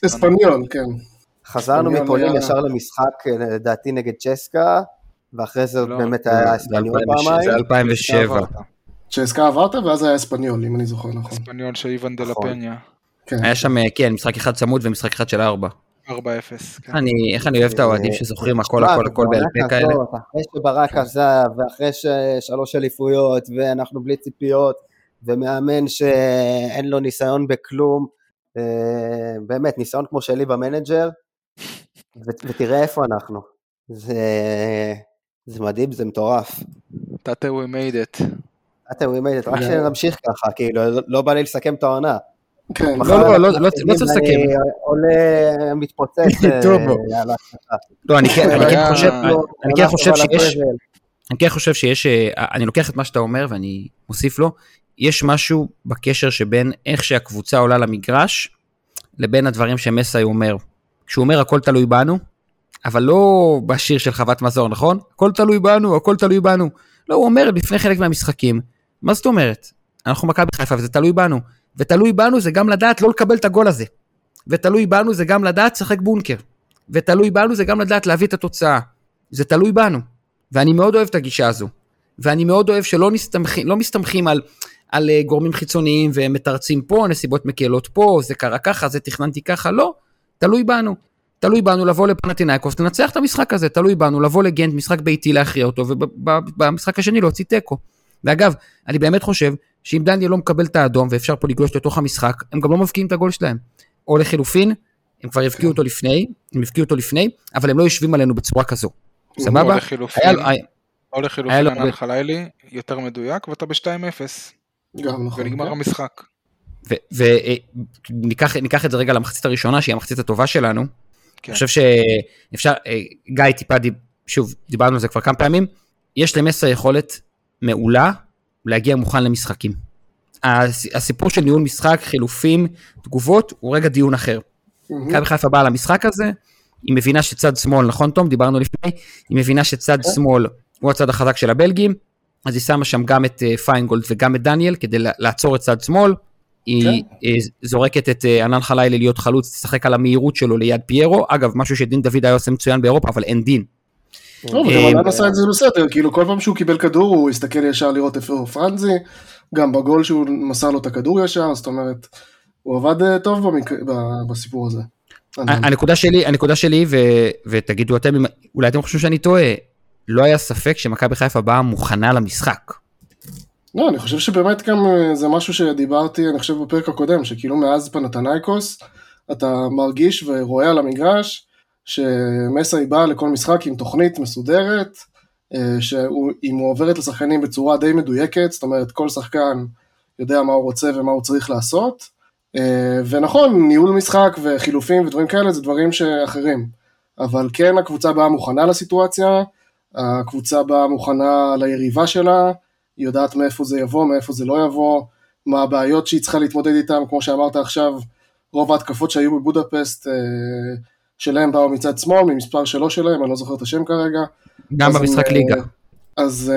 אספניול, כן. חזרנו מפולין ישר למשחק אה, לדעתי נגד צ'סקה, ואחרי זה לא, באמת זה היה אספניול 2007, פעמיים. זה 2007. עברת. צ'סקה עברת ואז היה אספניול, אם אני זוכר נכון. אספניול של איוון דה נכון. לה פניה. כן. היה שם, אה, כן, משחק אחד צמוד ומשחק אחד של ארבע. 4-0. כן. אני, איך אני אוהב את האוהדים שזוכרים הכל תשמע, הכל הכל בעל פה כאלה. אחרי שברק עזב, ואחרי ששלוש אליפויות, ואנחנו בלי ציפיות, ומאמן שאין לו ניסיון בכלום, אה, באמת, ניסיון כמו שלי ב manager, ו- ותראה איפה אנחנו. זה, זה מדהים, זה מטורף. תתה we made it. אתה we made it, רק שנמשיך ככה, כאילו, לא- לא בא לי לסכם את העונה. כן. לא, לא, לא, לא מפסידים צריך לסכם. עולה מתפוצץ אה. על ההצלחה. לא, אני כן, כן חושב, לא, אני כן חושב שיש. אני כן חושב שיש, אה, אני לוקח את מה שאתה אומר ואני מוסיף לו, יש משהו בקשר שבין איך שהקבוצה עולה למגרש, לבין הדברים שמסאי אומר. כשהוא אומר הכל תלוי בנו, אבל לא בשיר של חוות מזור, נכון? הכל תלוי בנו, הכל תלוי בנו. לא, הוא אומר לפני חלק מהמשחקים, מה זאת אומרת? אנחנו מכבי חיפה וזה תלוי בנו. ותלוי בנו זה גם לדעת לא לקבל את הגול הזה. ותלוי בנו זה גם לדעת לשחק בונקר. ותלוי בנו זה גם לדעת להביא את התוצאה. זה תלוי בנו. ואני מאוד אוהב את הגישה הזו. ואני מאוד אוהב שלא מסתמכים, לא מסתמכים על, על אה, גורמים חיצוניים ומתרצים פה, נסיבות מקלות פה, זה קרה ככה, זה תכננתי ככה, לא. תלוי בנו. תלוי בנו לבוא לפנטינאיקוס, לנצח את המשחק הזה, תלוי בנו לבוא לגנט, משחק ביתי להכריע אותו, ובמשחק השני להוציא תיקו. ואגב, אני באמת חושב שאם דניאל לא מקבל את האדום ואפשר פה לגלוש לתוך המשחק, הם גם לא מבקיעים את הגול שלהם. או לחילופין, הם כבר הבקיעו אותו לפני, הם הבקיעו אותו לפני, אבל הם לא יושבים עלינו בצורה כזו. או סבבה? לחילופין, או לחילופין לו ענן הרבה- חלילי, יותר מדויק, ואתה ב-2-0, גם נכון. ונגמר המשחק. וניקח את זה רגע למחצית הראשונה, שהיא המחצית הטובה שלנו. כן. אני חושב שאפשר, אה, גיא טיפה, שוב, דיברנו על זה כבר כמה פעמים, יש למסע יכולת מעולה להגיע מוכן למשחקים. הס- הסיפור של ניהול משחק, חילופים, תגובות, הוא רגע דיון אחר. מכבי חיפה באה למשחק הזה, היא מבינה שצד שמאל, נכון תום? דיברנו לפני, היא מבינה שצד שמאל הוא הצד החזק של הבלגים, אז היא שמה שם גם את אה, פיינגולד וגם את דניאל כדי לעצור את צד שמאל. היא אה, זורקת את אה, ענן חלילי להיות חלוץ, תשחק על המהירות שלו ליד פיירו. אגב, משהו שדין דוד היה עושה מצוין באירופה, אבל אין דין. לא, אה, וגם ענן עשה את זה בסדר, כאילו כל פעם שהוא קיבל כדור הוא הסתכל ישר לראות איפה פרנזי, גם בגול שהוא מסר לו את הכדור ישר, זאת אומרת, הוא עבד אה, טוב בסיפור הזה. הנקודה שלי, הנקודה שלי, ו, ותגידו אתם, אולי אתם חושבים שאני טועה, לא היה ספק שמכבי חיפה באה מוכנה למשחק. לא, אני חושב שבאמת גם אה, זה משהו שדיברתי, אני חושב בפרק הקודם, שכאילו מאז פנתנייקוס, אתה מרגיש ורואה על המגרש, שמסאי בא לכל משחק עם תוכנית מסודרת, אה, שאם הוא עוברת לשחקנים בצורה די מדויקת, זאת אומרת כל שחקן יודע מה הוא רוצה ומה הוא צריך לעשות, אה, ונכון, ניהול משחק וחילופים ודברים כאלה זה דברים שאחרים, אבל כן הקבוצה באה מוכנה לסיטואציה, הקבוצה באה מוכנה ליריבה שלה, היא יודעת מאיפה זה יבוא, מאיפה זה לא יבוא, מה הבעיות שהיא צריכה להתמודד איתן, כמו שאמרת עכשיו, רוב ההתקפות שהיו בבודפסט אה, שלהם באו מצד שמאל, ממספר שלו שלהם, אני לא זוכר את השם כרגע. גם במשחק הם, ליגה. אז,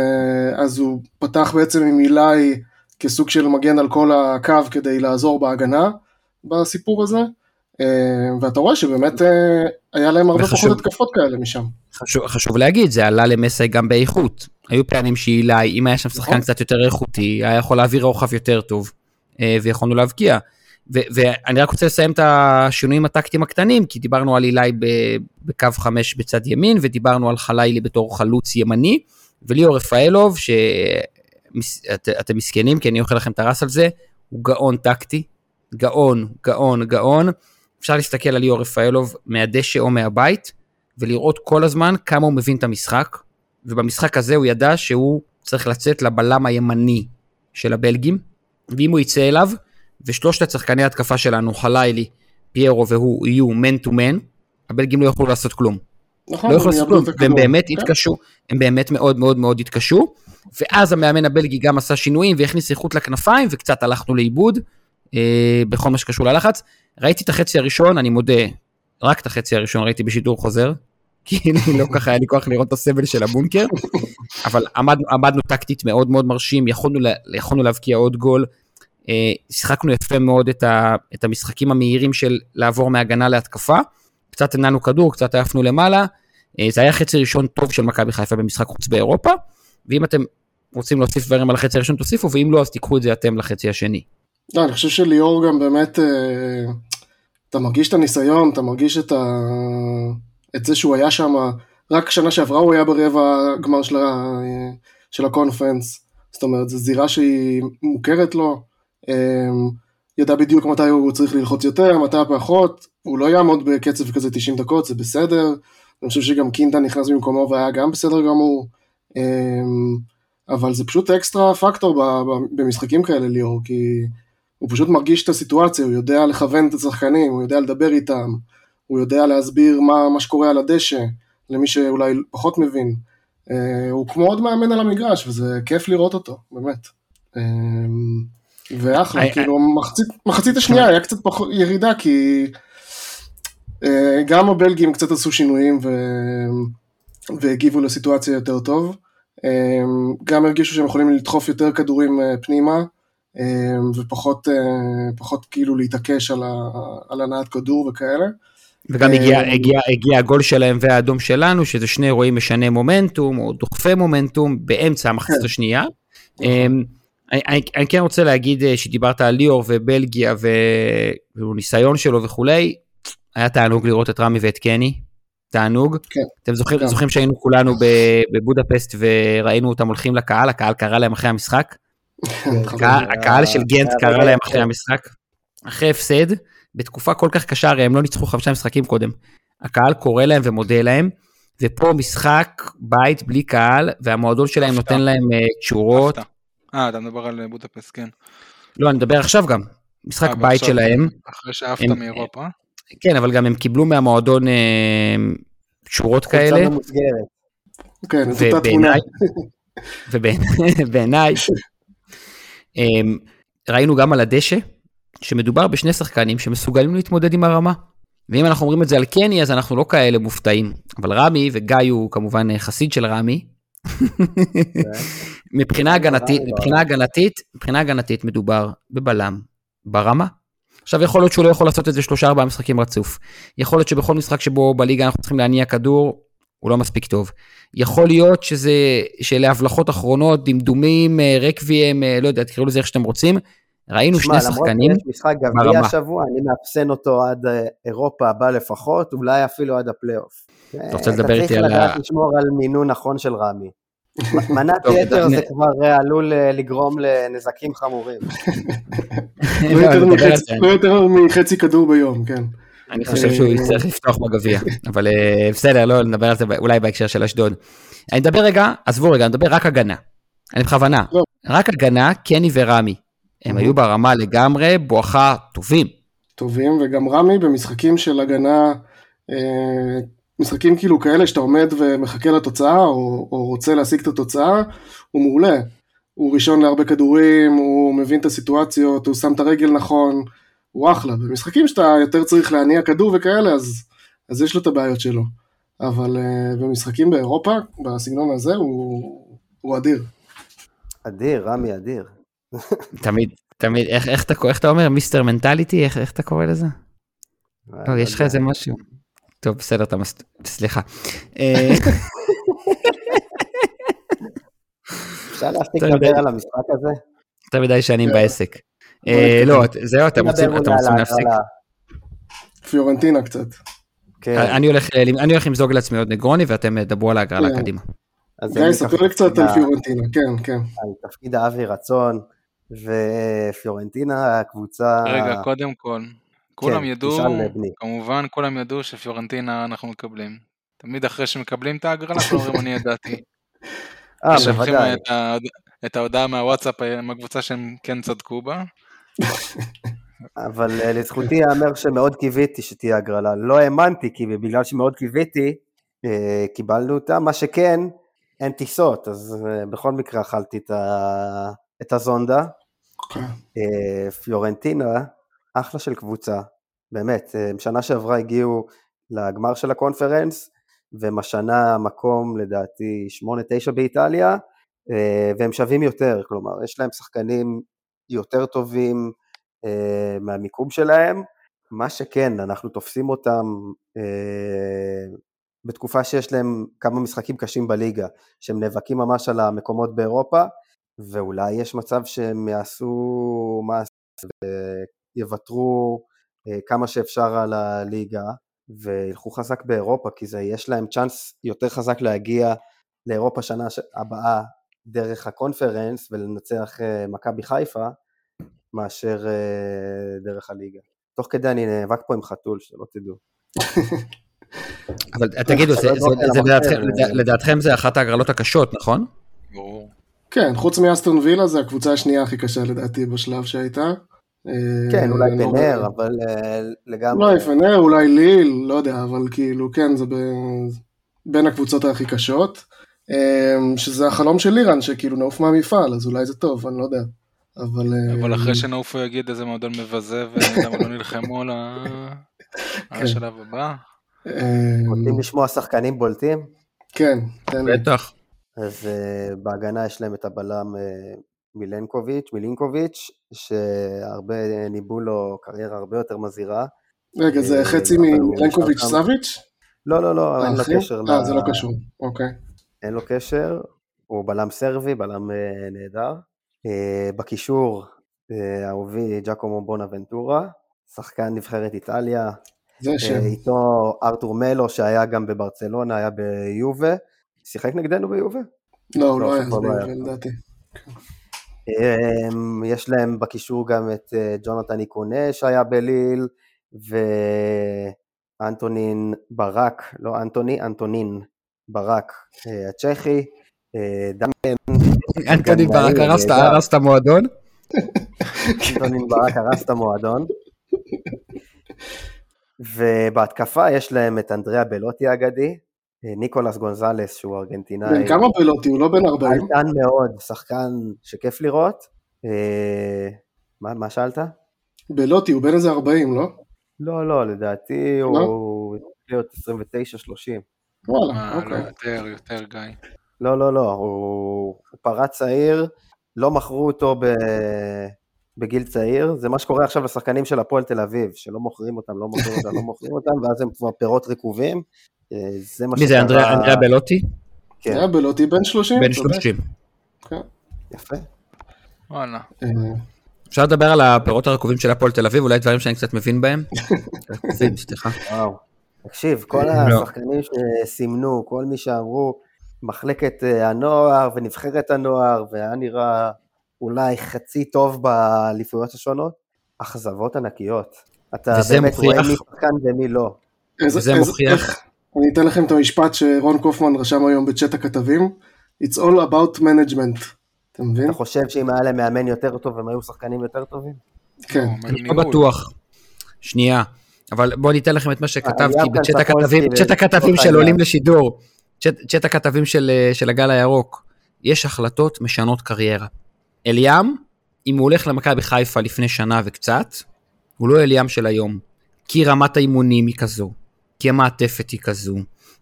אז הוא פתח בעצם עם אילי כסוג של מגן על כל הקו כדי לעזור בהגנה בסיפור הזה. ואתה רואה שבאמת היה להם הרבה וחשוב, פחות התקפות כאלה משם. חשוב, חשוב להגיד, זה עלה למסי גם באיכות. היו פעמים שאילי, אם היה שם שחקן נכון. קצת יותר איכותי, היה יכול להעביר רוחב יותר טוב, ויכולנו להבקיע. ואני רק רוצה לסיים את השינויים הטקטיים הקטנים, כי דיברנו על אילי בקו 5 בצד ימין, ודיברנו על חלילי בתור חלוץ ימני, וליאור רפאלוב, שאתם מסכנים, כי אני אוכל לכם את הרס על זה, הוא גאון טקטי, גאון, גאון, גאון. אפשר להסתכל על ליאור רפאלוב מהדשא או מהבית, ולראות כל הזמן כמה הוא מבין את המשחק, ובמשחק הזה הוא ידע שהוא צריך לצאת לבלם הימני של הבלגים, ואם הוא יצא אליו, ושלושת הצחקני ההתקפה שלנו, חלילי, פיירו והוא יהיו מן טו מן, הבלגים לא יוכלו לעשות כלום. נכון, לא יוכלו לעשות כלום, והם באמת כן. התקשו, הם באמת מאוד מאוד מאוד התקשו, ואז המאמן הבלגי גם עשה שינויים והכניס איכות לכנפיים, וקצת הלכנו לאיבוד אה, בכל מה שקשור ללחץ. ראיתי את החצי הראשון, אני מודה, רק את החצי הראשון ראיתי בשידור חוזר, כי לא ככה היה לי כוח לראות את הסבל של הבונקר, אבל עמדנו, עמדנו טקטית מאוד מאוד מרשים, יכולנו, יכולנו להבקיע עוד גול. אה, שיחקנו יפה מאוד את, ה, את המשחקים המהירים של לעבור מהגנה להתקפה, קצת הנענו כדור, קצת עייפנו למעלה, אה, זה היה חצי ראשון טוב של מכבי חיפה במשחק חוץ באירופה, ואם אתם רוצים להוסיף דברים על החצי הראשון תוסיפו, ואם לא אז תיקחו את זה אתם לחצי השני. לא, אני חושב שליאור גם באמת, אה, אתה מרגיש את הניסיון, אתה מרגיש את, ה... את זה שהוא היה שם, רק שנה שעברה הוא היה ברבע גמר של, ה... של הקונפרנס, זאת אומרת, זו זירה שהיא מוכרת לו, ידע בדיוק מתי הוא צריך ללחוץ יותר, מתי פחות, הוא לא יעמוד בקצב כזה 90 דקות, זה בסדר, אני חושב שגם קינדה נכנס במקומו והיה גם בסדר גמור, אמ, אבל זה פשוט אקסטרה פקטור במשחקים כאלה ליאור, כי הוא פשוט מרגיש את הסיטואציה, הוא יודע לכוון את השחקנים, הוא יודע לדבר איתם, הוא יודע להסביר מה, מה שקורה על הדשא, למי שאולי פחות מבין. אה, הוא כמו עוד מאמן על המגרש, וזה כיף לראות אותו, באמת. ואחלה, כאילו מחצית, מחצית השנייה היה קצת פחות ירידה, כי אה, גם הבלגים קצת עשו שינויים ו... והגיבו לסיטואציה יותר טוב. אה, גם הרגישו שהם יכולים לדחוף יותר כדורים אה, פנימה, ופחות פחות כאילו להתעקש על, ה... על הנעת כדור וכאלה. וגם הגיע, הגיע, הגיע הגול שלהם והאדום שלנו, שזה שני אירועים משנה מומנטום, או דוחפי מומנטום, באמצע המחצית כן. השנייה. אני, אני, כן רוצה להגיד אה, שדיברת על ליאור ובלגיה וניסיון שלו וכולי, היה תענוג לראות את רמי ואת קני, תענוג. כן. אתם זוכרים, כן. זוכרים שהיינו כולנו בבודפסט וראינו אותם הולכים לקהל, הקהל קרא להם אחרי המשחק? הקהל, הקהל של גנט קרא להם אחרי המשחק. אחרי הפסד, בתקופה כל כך קשה, הרי הם לא ניצחו חמישה משחקים קודם. הקהל קורא להם ומודה להם, ופה משחק בית בלי קהל, והמועדון שלהם נותן להם אה, תשורות. אה, אתה מדבר על בודפסט, כן. לא, אני מדבר עכשיו גם. משחק 아, אה, בית שלהם. אחרי שעפת מאירופה. כן, אבל גם הם קיבלו מהמועדון אה, שורות כאלה. כן, ובעיניי, ובעיניי, אה, ראינו גם על הדשא, שמדובר בשני שחקנים שמסוגלים להתמודד עם הרמה. ואם אנחנו אומרים את זה על קני, אז אנחנו לא כאלה מופתעים. אבל רמי, וגיא הוא כמובן חסיד של רמי, מבחינה הגנתית, מבחינה הגנתית, מבחינה הגנתית מדובר בבלם ברמה. עכשיו יכול להיות שהוא לא יכול לעשות את זה שלושה ארבעה משחקים רצוף. יכול להיות שבכל משחק שבו בליגה אנחנו צריכים להניע כדור, הוא לא מספיק טוב. יכול להיות שזה, שאלה הבלחות אחרונות, דמדומים, אה, רקביים, אה, לא יודע, תקראו לזה איך שאתם רוצים. ראינו שני שחקנים ברמה. משחק גביע השבוע, אני מאפסן אותו עד אה, אירופה הבא לפחות, אולי אפילו עד הפלייאוף. אתה רוצה לדבר איתי על ה... אתה צריך לדעת לשמור על מינון נכון של רמי. מנת יתר זה כבר אה, עלול אה, לגרום לנזקים חמורים. לא יותר מחצי כדור ביום, כן. אני חושב שהוא יצטרך לפתוח בגביע, אבל אה, בסדר, לא נדבר על זה אולי בהקשר של אשדוד. אני מדבר רגע, עזבו רגע, אני מדבר רק הגנה. אני בכוונה, לא. רק הגנה, קני ורמי. הם היו ברמה לגמרי, בואכה טובים. טובים, וגם רמי במשחקים של הגנה משחקים כאילו כאלה שאתה עומד ומחכה לתוצאה או, או רוצה להשיג את התוצאה, הוא מעולה. הוא ראשון להרבה כדורים, הוא מבין את הסיטואציות, הוא שם את הרגל נכון, הוא אחלה. במשחקים שאתה יותר צריך להניע כדור וכאלה, אז, אז יש לו את הבעיות שלו. אבל uh, במשחקים באירופה, בסגנון הזה, הוא, הוא אדיר. אדיר, רמי אדיר. תמיד, תמיד, איך, איך, אתה, איך אתה אומר, מיסטר מנטליטי, איך, איך אתה קורא לזה? לא, יש לך איזה משהו. טוב, בסדר, אתה מס... סליחה. אה, אפשר להפסיק לדבר על המשחק הזה? יותר מדי שנים בעסק. אה, לא, זהו, אתם רוצים להפסיק? פיורנטינה קצת. כן. אני הולך למזוג לעצמי עוד נגרוני ואתם דברו על ההגרלה כן. קדימה. גיא, ספר לי קצת על פיורנטינה, כן, כן. על תפקיד האבי רצון, ופיורנטינה הקבוצה... רגע, קודם כל, כולם ידעו, כמובן כולם ידעו שפיורנטינה אנחנו מקבלים. תמיד אחרי שמקבלים את ההגרלה, אנחנו אומרים אני ידעתי. אה, בוודאי. את ההודעה מהוואטסאפ מהקבוצה שהם כן צדקו בה. אבל אה, לזכותי ייאמר שמאוד קיוויתי שתהיה הגרלה. לא האמנתי, כי בגלל שמאוד קיוויתי, אה, קיבלנו אותה. מה שכן, אין טיסות, אז אה, בכל מקרה אכלתי את הזונדה. פיורנטינה, אחלה של קבוצה, באמת. שנה שעברה הגיעו לגמר של הקונפרנס, והם השנה מקום לדעתי 8-9 באיטליה, והם שווים יותר, כלומר יש להם שחקנים יותר טובים אה, מהמיקום שלהם, מה שכן, אנחנו תופסים אותם אה, בתקופה שיש להם כמה משחקים קשים בליגה, שהם נאבקים ממש על המקומות באירופה, ואולי יש מצב שהם יעשו מעשה ויוותרו אה, כמה שאפשר על הליגה, וילכו חזק באירופה, כי זה, יש להם צ'אנס יותר חזק להגיע לאירופה שנה הבאה דרך הקונפרנס ולנצח אה, מכבי חיפה, מאשר אה, דרך הליגה. תוך כדי אני נאבק פה עם חתול, שלא תדעו. אבל תגידו, לדעתכם זה אחת ההגרלות הקשות, נכון? כן, חוץ מאסטון וילה זה הקבוצה השנייה הכי קשה לדעתי בשלב שהייתה. כן, אה, אולי לא פנר, אבל לגמרי. אולי פנר, אולי ליל, לא יודע, אבל כאילו, כן, זה בין הקבוצות הכי קשות. שזה החלום של לירן, שכאילו נעוף מהמפעל, אז אולי זה טוב, אני לא יודע. אבל... אבל אחרי שנעוף הוא יגיד איזה מועדון מבזה ולמה לא נלחמו על. השלב הבא. רוצים לשמוע שחקנים בולטים? כן, תן לי. בטח. אז בהגנה יש להם את הבלם מילנקוביץ', מילינקוביץ', שהרבה ניבאו לו קריירה הרבה יותר מזהירה. רגע, זה חצי מילנקוביץ' סאביץ'? לא, לא, לא, אין לו קשר. אה, זה לא קשור, אוקיי. אין לו קשר, הוא בלם סרבי, בלם נהדר. אה, בקישור, אה, אהובי ג'קומו בונה ונטורה, שחקן נבחרת איטליה, זה שם. אה, איתו ארתור מלו שהיה גם בברצלונה, היה ביובה, שיחק נגדנו ביובה? לא, הוא לא, לא היה ביובה לדעתי. יש להם בקישור גם את ג'ונתן איקונה שהיה בליל, ואנטונין ברק, לא אנטוני, אנטונין ברק הצ'כי, דמיין אנטוני ברק הרס את המועדון? אנטוני ברק הרס את המועדון. ובהתקפה יש להם את אנדריאה בלוטי האגדי, ניקולס גונזלס שהוא ארגנטינאי. בן כמה בלוטי? הוא לא בן 40? קטן מאוד, שחקן שכיף לראות. אה, מה, מה שאלת? בלוטי, הוא בן איזה 40, לא? לא, לא, לדעתי לא? הוא להיות 29-30. וואלה, אה, אוקיי. לא, יותר, יותר גיא. לא, לא, לא, הוא, הוא פרץ צעיר, לא מכרו אותו ב... בגיל צעיר, זה מה שקורה עכשיו לשחקנים של הפועל תל אביב, שלא מוכרים אותם, לא מוכרים אותם, לא מוכרים אותם, ואז הם כבר פירות רקובים. אה, זה מה שקרה... מי זה, אנדריה, בלוטי? כן. אנדריה בלוטי בן 30. בן 30. כן. יפה. וואלה. אה, אפשר לדבר על הפירות הרקובים של הפועל תל אביב, אולי דברים שאני קצת מבין בהם? רקובים, סליחה. וואו. תקשיב, כל לא. השחקנים שסימנו, כל מי שאמרו, מחלקת אה, הנוער ונבחרת הנוער, והיה נראה אולי חצי טוב באליפויות השונות, אכזבות ענקיות. אתה באמת מוכיח... רואה מי שחקן ומי לא. איזה, וזה מוכיח... איך, אני אתן לכם את המשפט שרון קופמן רשם היום בצ'אט הכתבים, It's all about management. אתה מבין? אתה חושב שאם היה להם מאמן יותר טוב הם היו שחקנים יותר טובים? כן. אני לא בטוח. שנייה. אבל בואו ניתן לכם את מה שכתבתי בצ'אט הכתבים של עולים לשידור. צ'אט הכתבים של, של הגל הירוק, יש החלטות משנות קריירה. אליאם, אם הוא הולך למכבי חיפה לפני שנה וקצת, הוא לא אליאם של היום. כי רמת האימונים היא כזו, כי המעטפת היא כזו,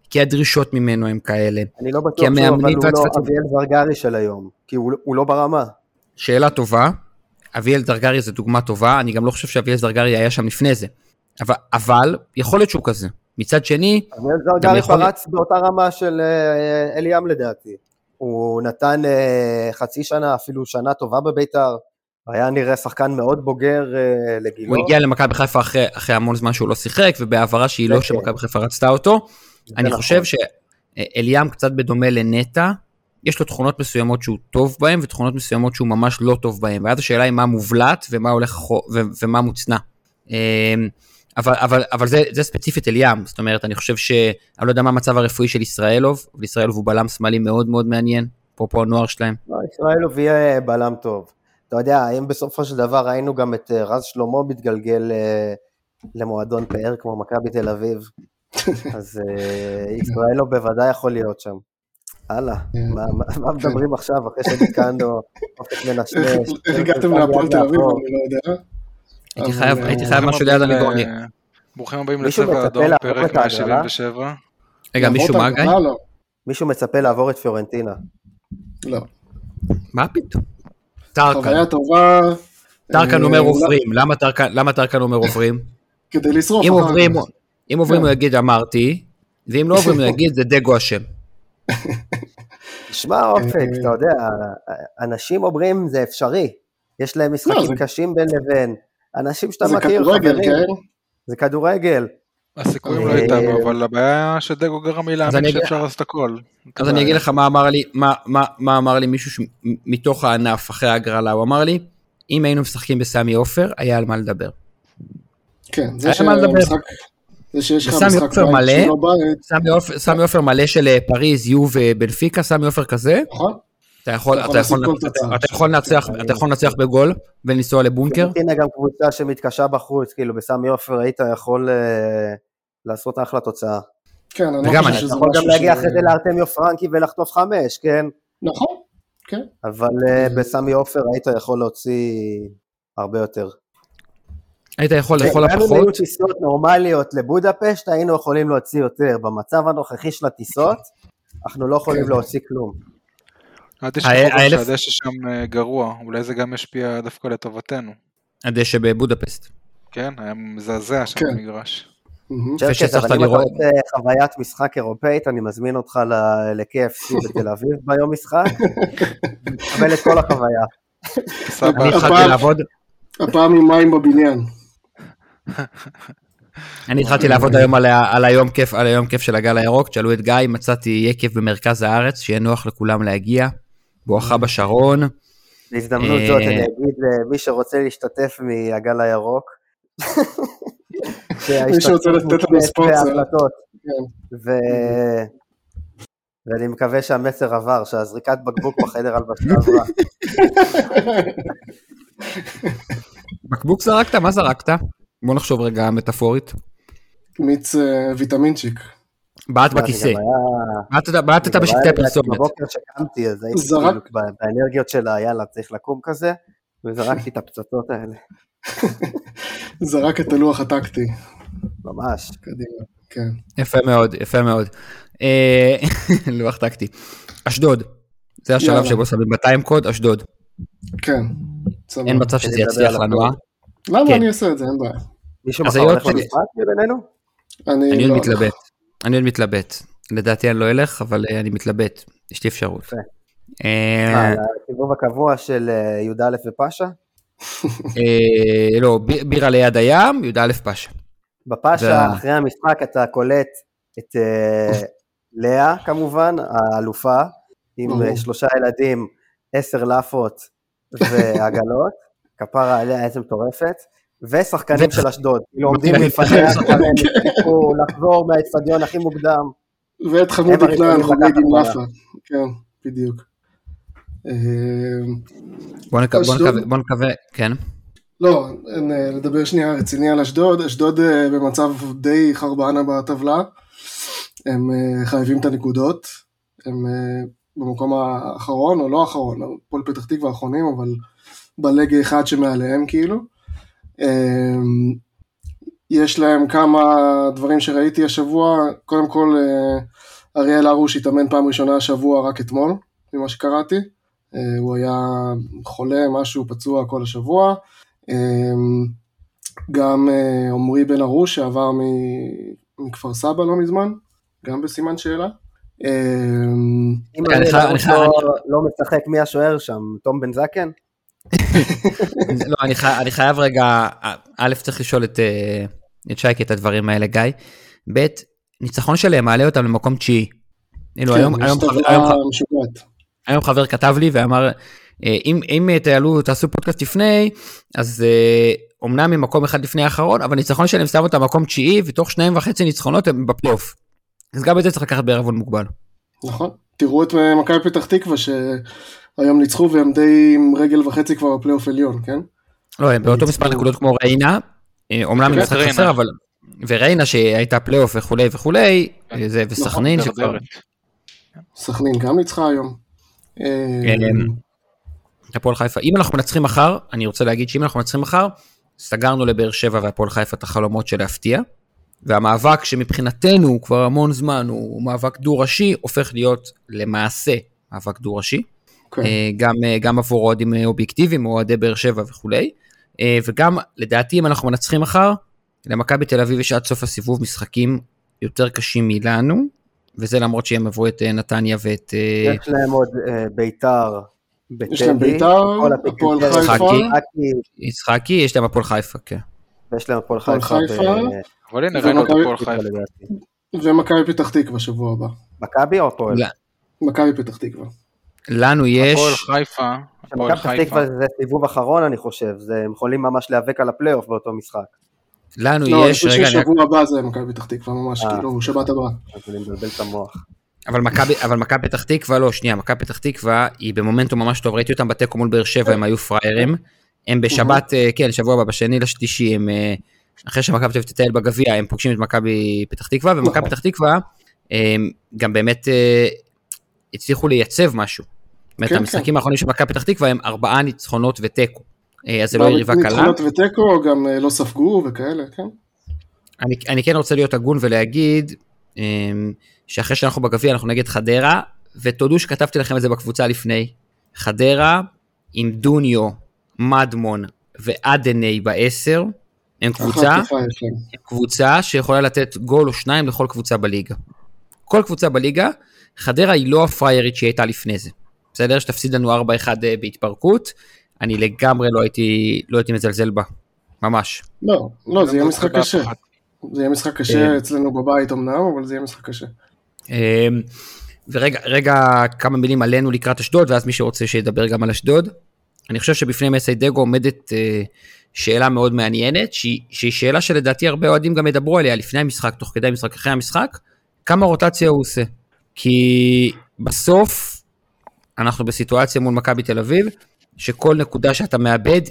כי הדרישות ממנו הם כאלה. אני לא בטוח שהוא, אבל הוא לא אביאל זרגרי של היום, כי הוא, הוא לא ברמה. שאלה טובה, אביאל זרגרי זה דוגמה טובה, אני גם לא חושב שאביאל זרגרי היה שם לפני זה. אבל, אבל יכול להיות שהוא כזה. מצד שני, אביאל זרגרי יכול... פרץ באותה רמה של אה, אליאם לדעתי. הוא נתן אה, חצי שנה, אפילו שנה טובה בביתר. היה נראה שחקן מאוד בוגר uh, לגילו. הוא הגיע למכבי חיפה אחרי, אחרי המון זמן שהוא לא שיחק, ובהעברה שהיא לא כן. שמכבי חיפה רצתה אותו. אני נכון. חושב שאליאם קצת בדומה לנטע, יש לו תכונות מסוימות שהוא טוב בהן, ותכונות מסוימות שהוא ממש לא טוב בהן. ואז השאלה היא מה מובלט ומה הולך ו- ומה מוצנע. אמ, אבל, אבל, אבל זה, זה ספציפית אליאם, זאת אומרת, אני חושב ש... אני לא יודע מה המצב הרפואי של ישראלוב, אבל ישראלוב הוא בלם שמאלי מאוד מאוד מעניין, אפרופו הנוער שלהם. לא, ישראלוב יהיה בלם טוב. אתה יודע, אם בסופו של דבר ראינו גם את אה, רז שלמה מתגלגל אה, למועדון פאר כמו מכבי תל אביב, אז אה, ישראלו בוודאי יכול להיות שם. הלאה, כן. מה מדברים עכשיו אחרי שדיכאנו אופק מנשנש? איך הגעתם להפועל תל אביב, אני לא יודע. הייתי חייב משהו ליד הליגוני. ברוכים הבאים לצבע אדום, פרק 177. רגע, מישהו מה גיא? מישהו מצפה לעבור את פיורנטינה. לא. מה פתאום? טרקן. חוויה טובה. טרקן אומר אה, עוברים, למה טרקן אומר עוברים? כדי לשרוף. אם עוברים הוא יגיד אמרתי, ואם לא עוברים הוא יגיד זה דגו אשם. שמע אופק, אתה יודע, אנשים אומרים זה אפשרי, יש להם משחקים קשים בין לבין, אנשים שאתה מכיר, חברים, כן? זה כדורגל. הסיכויים לא איתנו, אבל הבעיה שדגו גרם לי להאמין שאפשר לעשות הכל. אז אני אגיד לך מה אמר לי, מה אמר לי מישהו מתוך הענף אחרי ההגרלה, הוא אמר לי, אם היינו משחקים בסמי עופר, היה על מה לדבר. כן, זה שהמשחק... זה שיש לך משחק בית שלא בית. סמי עופר מלא של אה, פריז, יו ובנפיקה, סמי עופר כזה. נכון. אתה יכול, אתה יכול, אתה יכול לנצח, אתה יכול לנצח בגול ולנסוע לבונקר. הנה גם קבוצה שמתקשה בחוץ, כאילו בסמי עופר היית יכול אה, לעשות אחלה תוצאה. כן, אני לא חושב שזה משהו ש... אתה יכול גם להגיע אחרי זה לארטמיו פרנקי ולחטוף חמש, כן? נכון, כן. אבל אה, בסמי עופר היית יכול להוציא הרבה יותר. היית יכול לכל הפחות... גם אם היו טיסות נורמליות לבודפשט, היינו יכולים להוציא יותר. במצב הנוכחי של הטיסות, אנחנו לא יכולים כן. להוציא כלום. הדשא שם אה, גרוע, אולי זה גם ישפיע דווקא לטובתנו. הדשא בבודפסט. כן, היה מזעזע שם כן. במגרש. צ'רקס, אבל אם אתה רוצה חוויית משחק אירופאית, אני מזמין אותך ל-KFC בתל אביב ביום משחק, תקבל את כל החוויה. אני התחלתי לעבוד. הפעם עם מים בבניין. אני התחלתי לעבוד היום על היום כיף, על היום כיף של הגל הירוק, תשאלו את גיא, מצאתי יקב במרכז הארץ, שיהיה נוח לכולם להגיע, בואכה בשרון. בהזדמנות זאת אני אגיד למי שרוצה להשתתף מהגל הירוק, מי שרוצה לתת לנו ספונסר. כן. ואני מקווה שהמסר עבר, שהזריקת בקבוק בחדר הלבשה עברה. בקבוק זרקת? מה זרקת? בוא נחשוב רגע מטאפורית. מיץ אה, ויטמינצ'יק. בעט בכיסא. בעטת בשלטי פרסומת. בבוקר שקמתי אז הייתי כאילו באנרגיות של היאללה צריך לקום כזה, וזרקתי את הפצצות האלה. זרק את הלוח הטקטי. ממש. קדימה, כן. יפה מאוד, יפה מאוד. אה, לוח טקטי. אשדוד. זה השלב שבו שמים 200 קוד, אשדוד. כן. אין מצב שזה יצליח לנו, אה? למה כן. אני אעשה את זה? אין בעיה. מישהו מחר הולך למשחק בינינו? אני עוד לא מתלבט. אני עוד מתלבט. לדעתי אני לא אלך, אבל אה, אני מתלבט. יש לי אפשרות. אה, הסיבוב הקבוע של י"א ופאשה? לא, בירה ליד הים, י"א פאשה. בפאשה, אחרי המשחק אתה קולט את לאה כמובן, האלופה, עם שלושה ילדים, עשר לאפות ועגלות. כפרה עליה איזה מטורפת, ושחקנים של אשדוד, כאילו עומדים לפניה, לחזור מהאצטדיון הכי מוקדם. ואת חמודי כנען חוגג עם רפה, כן, בדיוק. בוא נקווה, כן. לא, אה, לדבר שנייה רציני על אשדוד, אשדוד אה, במצב די חרבנה בטבלה, הם אה, חייבים את הנקודות, הם במקום האחרון, או לא האחרון, הפועל פתח תקווה האחרונים, אבל בלג אחד שמעליהם כאילו. יש להם כמה דברים שראיתי השבוע, קודם כל אה, אריאל הרוש התאמן פעם ראשונה השבוע רק אתמול, ממה שקראתי. אה, הוא היה חולה, משהו פצוע כל השבוע. אמ, גם אה, עמרי בן ארוש שעבר מכפר סבא לא מזמן, גם בסימן שאלה. אם אני לא, לא משחק מי השוער שם, תום בן זקן? לא, אני חייב רגע, א', צריך לשאול את שייקי את הדברים האלה, גיא. ב', ניצחון שלהם מעלה אותם למקום תשיעי. כן, היום חבר כתב לי ואמר, אה, אם, אם תעלו, תעשו פודקאסט לפני, אז אומנם אה, ממקום אחד לפני האחרון, אבל ניצחון שלהם שם אותם מקום תשיעי, ותוך שניים וחצי ניצחונות הם בפלייאוף. אז גם את זה צריך לקחת בערבון מוגבל. נכון, תראו את מכבי פתח תקווה שהיום ניצחו והם די עם רגל וחצי כבר בפלייאוף עליון, כן? לא, הם באותו מספר נקודות כמו ריינה, אומנם משחק חסר, אבל... וריינה שהייתה פלייאוף וכולי וכולי, זה נכון, וסכנין שכבר... סכנין גם ניצחה היום. אמ, הפועל חיפה, אם אנחנו מנצחים מחר, אני רוצה להגיד שאם אנחנו מנצחים מחר, סגרנו לבאר שבע והפועל חיפה את החלומות של להפתיע, והמאבק שמבחינתנו כבר המון זמן הוא מאבק דו-ראשי, הופך להיות למעשה מאבק דו-ראשי. Okay. אוקיי. אה, גם, אה, גם עבור אוהדים אובייקטיביים, אוהדי באר שבע וכולי. אה, וגם, לדעתי, אם אנחנו מנצחים מחר, למכבי תל אביב יש עד סוף הסיבוב משחקים יותר קשים מלנו, וזה למרות שהם עברו את נתניה ואת... יש להם עוד ביתר יש להם ביתר, הפועל חיפה. יצחקי, יש להם הפועל חיפה, כן. ויש להם הפועל חיפה. אבל הנה ראינו את הפועל חיפה. ומכבי פתח תקווה שבוע הבא. מכבי או הפועל? מכבי פתח תקווה. לנו יש... הפועל חיפה. מכבי פתח תקווה זה סיבוב אחרון אני חושב, הם יכולים ממש להיאבק על הפלייאוף באותו משחק. לנו לא, יש... לא, אני חושב ששבוע הבא זה מכבי פתח תקווה ממש, אה. כאילו שבת הבאה. אז אני מבלבל את המוח. אבל מכבי אבל מכבי פתח תקווה לא שנייה מכבי פתח תקווה היא במומנטום ממש טוב ראיתי אותם בתיקו מול באר שבע הם היו פראיירים הם בשבת אה, כן שבוע הבא בשני לשלישי הם אה, אחרי שמכבי תל תטייל בגביע הם פוגשים את מכבי פתח תקווה ומכבי נכון. פתח תקווה גם באמת הצליחו לייצב משהו. זאת אומרת, כן, המשחקים כן. האחרונים של מכבי פתח תקווה הם ארבעה ניצחונות ותיקו. אז זה לא יריבה קלה. ניצחונות ותיקו גם לא ספגו וכאלה, כן. אני, אני כן רוצה להיות הגון ולהגיד שאחרי שאנחנו בגביע אנחנו נגד חדרה, ותודו שכתבתי לכם את זה בקבוצה לפני. חדרה עם דוניו, מדמון ואדני בעשר, הם קבוצה, הם קבוצה שיכולה לתת גול או שניים לכל קבוצה בליגה. כל קבוצה בליגה, חדרה היא לא הפריירית שהיא הייתה לפני זה. בסדר? שתפסיד לנו 4-1 אה, בהתפרקות, אני לגמרי לא הייתי, לא הייתי מזלזל בה. ממש. לא, לא, זה יהיה משחק קשה. זה יהיה משחק קשה אצלנו בבית אמנם, אבל זה יהיה משחק קשה. אמ, ורגע רגע כמה מילים עלינו לקראת אשדוד, ואז מי שרוצה שידבר גם על אשדוד. אני חושב שבפני מסיידגו עומדת אה, שאלה מאוד מעניינת, שהיא, שהיא שאלה שלדעתי הרבה אוהדים גם ידברו עליה לפני המשחק, תוך כדי המשחק, אחרי המשחק, כמה רוטציה הוא עושה. כי בסוף אנחנו בסיטואציה מול מכבי תל אביב, שכל נקודה שאתה מאבד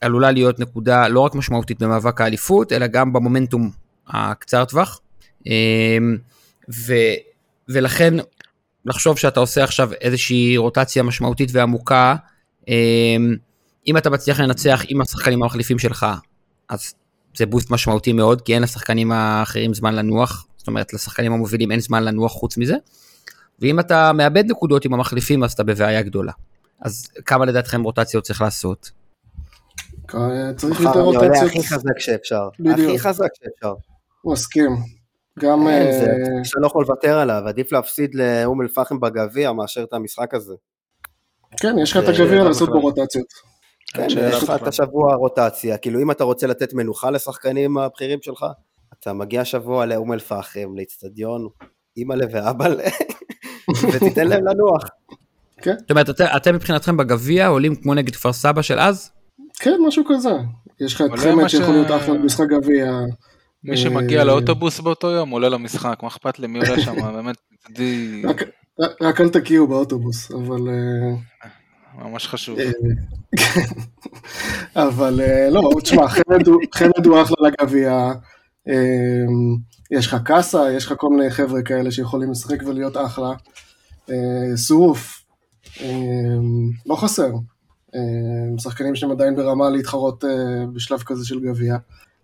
עלולה להיות נקודה לא רק משמעותית במאבק האליפות, אלא גם במומנטום הקצר טווח. אמ, ו, ולכן לחשוב שאתה עושה עכשיו איזושהי רוטציה משמעותית ועמוקה, אמ, אם אתה מצליח לנצח עם השחקנים המחליפים שלך, אז זה בוסט משמעותי מאוד, כי אין לשחקנים האחרים זמן לנוח, זאת אומרת לשחקנים המובילים אין זמן לנוח חוץ מזה, ואם אתה מאבד נקודות עם המחליפים אז אתה בבעיה גדולה. אז כמה לדעתכם רוטציות צריך לעשות? צריך יותר רוטציות. הכי חזק שאפשר. הכי חזק שאפשר. מסכים. גם... אה, שאתה לא יכול לוותר עליו, עדיף להפסיד לאום אל-פחם בגביע מאשר את המשחק הזה. כן, יש לך את הגביע לעשות בו רוטציות. כן, יש לך את השבוע רוטציה, כאילו אם אתה רוצה לתת מנוחה לשחקנים הבכירים שלך, אתה מגיע שבוע לאום אל-פחם, לאיצטדיון, אימא'לה ואבא'לה, ותיתן להם לנוח. כן. זאת אומרת, אתם מבחינתכם בגביע עולים כמו נגד כפר סבא של אז? כן, משהו כזה. יש לך את חמד שיכול להיות אחלה במשחק גביע. מי שמגיע אה, לאוטובוס באותו יום עולה למשחק, מה אכפת לי מי עולה שם, באמת, רק אל תקיעו באוטובוס, אבל... אה, ממש חשוב. אה, אבל לא, תשמע, חמד הוא אחלה לגביע, יש לך קאסה, יש לך כל מיני חבר'ה כאלה שיכולים לשחק ולהיות אחלה. אה, לא חסר. אה, שחקנים שהם עדיין ברמה להתחרות אה, בשלב כזה של גביע.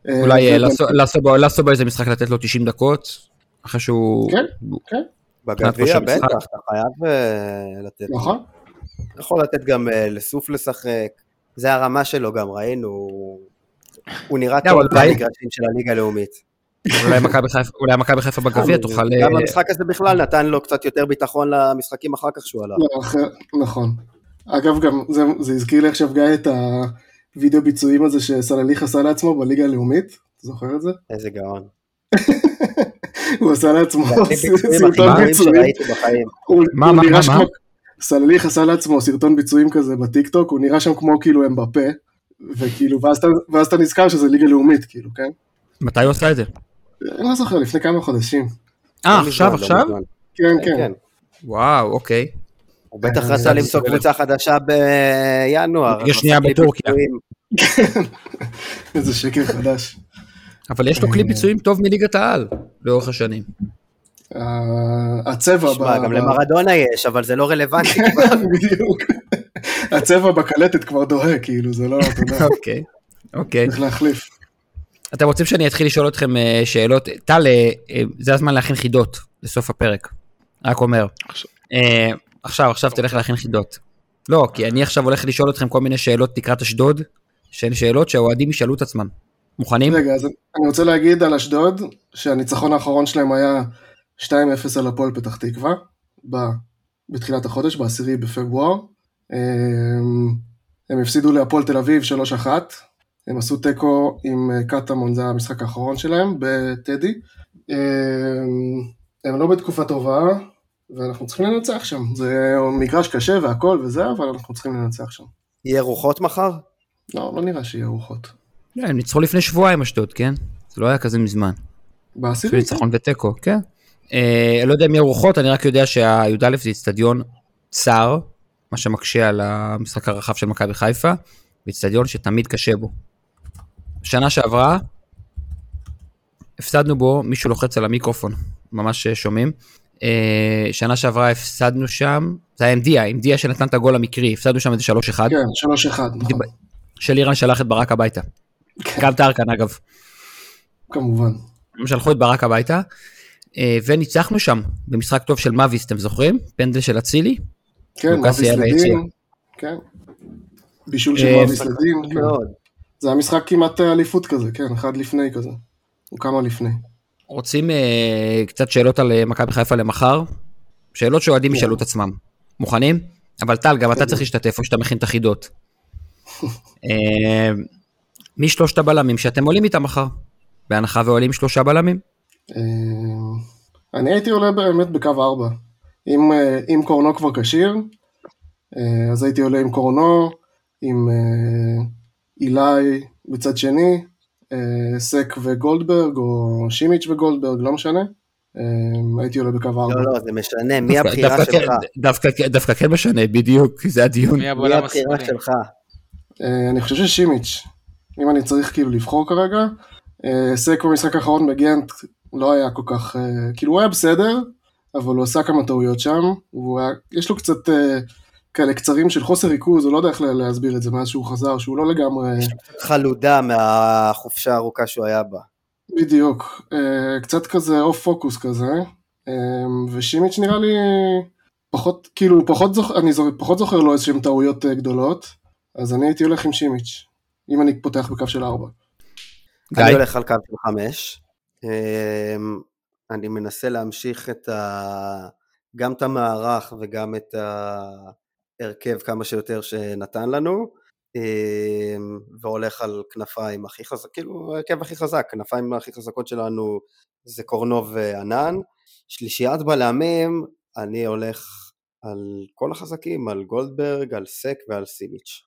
אה, אולי אה, לעשות באיזה משחק לתת לו 90 דקות, אחרי שהוא... כן, כן, בגביע. בטח, אתה חייב אה, לתת. נכון. יכול לתת גם לסוף לשחק. זה הרמה שלו גם, ראינו. הוא נראה לא, טוב במגרשים של הליגה הלאומית. אולי מכבי חיפה- בגביע תוכל... גם אה, המשחק הזה בכלל נתן לו קצת יותר ביטחון למשחקים אחר כך שהוא עלה. לא, נכון. אגב, גם זה, זה הזכיר לי עכשיו גיא את הווידאו ביצועים הזה שסלליך עשה לעצמו בליגה הלאומית, אתה זוכר את זה? איזה גאון. הוא עשה לעצמו סרטון ביצועים. מה, מה, מה? סלליך עשה לעצמו סרטון ביצועים כזה בטיקטוק, הוא נראה שם כמו כאילו הם בפה, וכאילו, ואז אתה נזכר שזה ליגה לאומית, כאילו, כן? מתי הוא עשה את זה? לא זוכר, לפני כמה חודשים. אה, לא עכשיו, לא עכשיו? כן, כן, כן. כן. וואו, אוקיי. הוא בטח אה, רצה למצוא. קבוצה חדשה בינואר. ליגה שנייה בטורקיה. איזה שקר חדש. אבל יש לו כלי ביצועים טוב מליגת העל, לאורך השנים. ה- הצבע, שמע, גם למרדונה יש, אבל זה לא רלוונטי כבר. בדיוק. הצבע בקלטת כבר דוהה, כאילו, זה לא, אוקיי, אוקיי. צריך להחליף. אתם רוצים שאני אתחיל לשאול אתכם אה, שאלות? טל, אה, אה, זה הזמן להכין חידות לסוף הפרק. רק אומר. עכשיו. עכשיו, עכשיו תלך להכין חידות. לא, כי אני עכשיו הולך לשאול אתכם כל מיני שאלות לקראת אשדוד, שהן שאלות שהאוהדים ישאלו את עצמם. מוכנים? רגע, אז אני רוצה להגיד על אשדוד, שהניצחון האחרון שלהם היה 2-0 על הפועל פתח תקווה, ב- בתחילת החודש, ב-10 בפברואר. הם, הם הפסידו להפועל תל אביב 3-1, הם עשו תיקו עם אה, קטמון, זה המשחק האחרון שלהם, בטדי. הם, הם לא בתקופה טובה, ואנחנו צריכים לנצח שם. זה מגרש קשה והכל וזה, אבל אנחנו צריכים לנצח שם. יהיה רוחות מחר? לא, לא נראה שיהיה רוחות. לא, הם ניצחו לפני שבועיים אשדוד, כן? זה לא היה כזה מזמן. בעשירי? ניצחון ותיקו, כן. אה, לא יודע אם יהיו רוחות, אני רק יודע שהי"א זה אצטדיון צר, מה שמקשה על המשחק הרחב של מכבי חיפה, ואיצטדיון שתמיד קשה בו. שנה שעברה, הפסדנו בו, מישהו לוחץ על המיקרופון, ממש שומעים. אה, שנה שעברה הפסדנו שם, זה היה עם דיה, עם דיה שנתן את הגול המקרי, הפסדנו שם איזה 3-1, כן, 3-1, נכון. שלירן שלח את ברק הביתה. גם טרקן אגב. כמובן. הם שלחו את ברק הביתה, אה, וניצחנו שם במשחק טוב של מאביס, אתם זוכרים? פנדל של אצילי? כן, מאביס. לדין. כן. בישול של אה, מאביס לדין. כן. זה היה משחק כמעט אה, אליפות כזה, כן, אחד לפני כזה. הוא כמה לפני. רוצים אה, קצת שאלות על אה, מכבי חיפה למחר? שאלות שאוהדים כן. ישאלו את עצמם. מוכנים? אבל טל, גם אתה צריך להשתתף או שאתה מכין את החידות. אה, מי שלושת הבלמים שאתם עולים איתם מחר? בהנחה ועולים שלושה בלמים? אה, אני הייתי עולה באמת בקו 4. אם, אה, אם קורנו כבר כשיר, אה, אז הייתי עולה עם קורנו, עם אילי בצד שני, אה, סק וגולדברג, או שימיץ' וגולדברג, לא משנה. אה, הייתי עולה בקו 4. לא, לא, זה משנה, מי הבחירה שלך? כן- דווקא כן- דווקא כן משנה, בדיוק, זה הדיון. מי הבחירה? שלך? אה, אני חושב ששימיץ', אם אני צריך כאילו לבחור כרגע, סק במשחק האחרון בגנט לא היה כל כך, כאילו הוא היה בסדר, אבל הוא עשה כמה טעויות שם, יש לו קצת כאלה קצרים של חוסר ריכוז, הוא לא יודע איך לה- להסביר את זה מאז שהוא חזר, שהוא לא לגמרי, חלודה מהחופשה הארוכה שהוא היה בה. בדיוק, אה, קצת כזה אוף פוקוס כזה, אה, ושימיץ' נראה לי פחות, כאילו פחות זוכר, אני זוכר, פחות זוכר לו איזשהם טעויות אה, גדולות, אז אני הייתי הולך עם שימיץ', אם אני פותח בקו של ארבע. גיא? אני הולך על קו של חמש. אני מנסה להמשיך את ה... גם את המערך וגם את ההרכב כמה שיותר שנתן לנו, אמ, והולך על כנפיים הכי חזק, כאילו ההרכב הכי חזק, כנפיים הכי חזקות שלנו זה קורנו וענן. שלישיית בלמים, אני הולך על כל החזקים, על גולדברג, על סק ועל סימיץ'.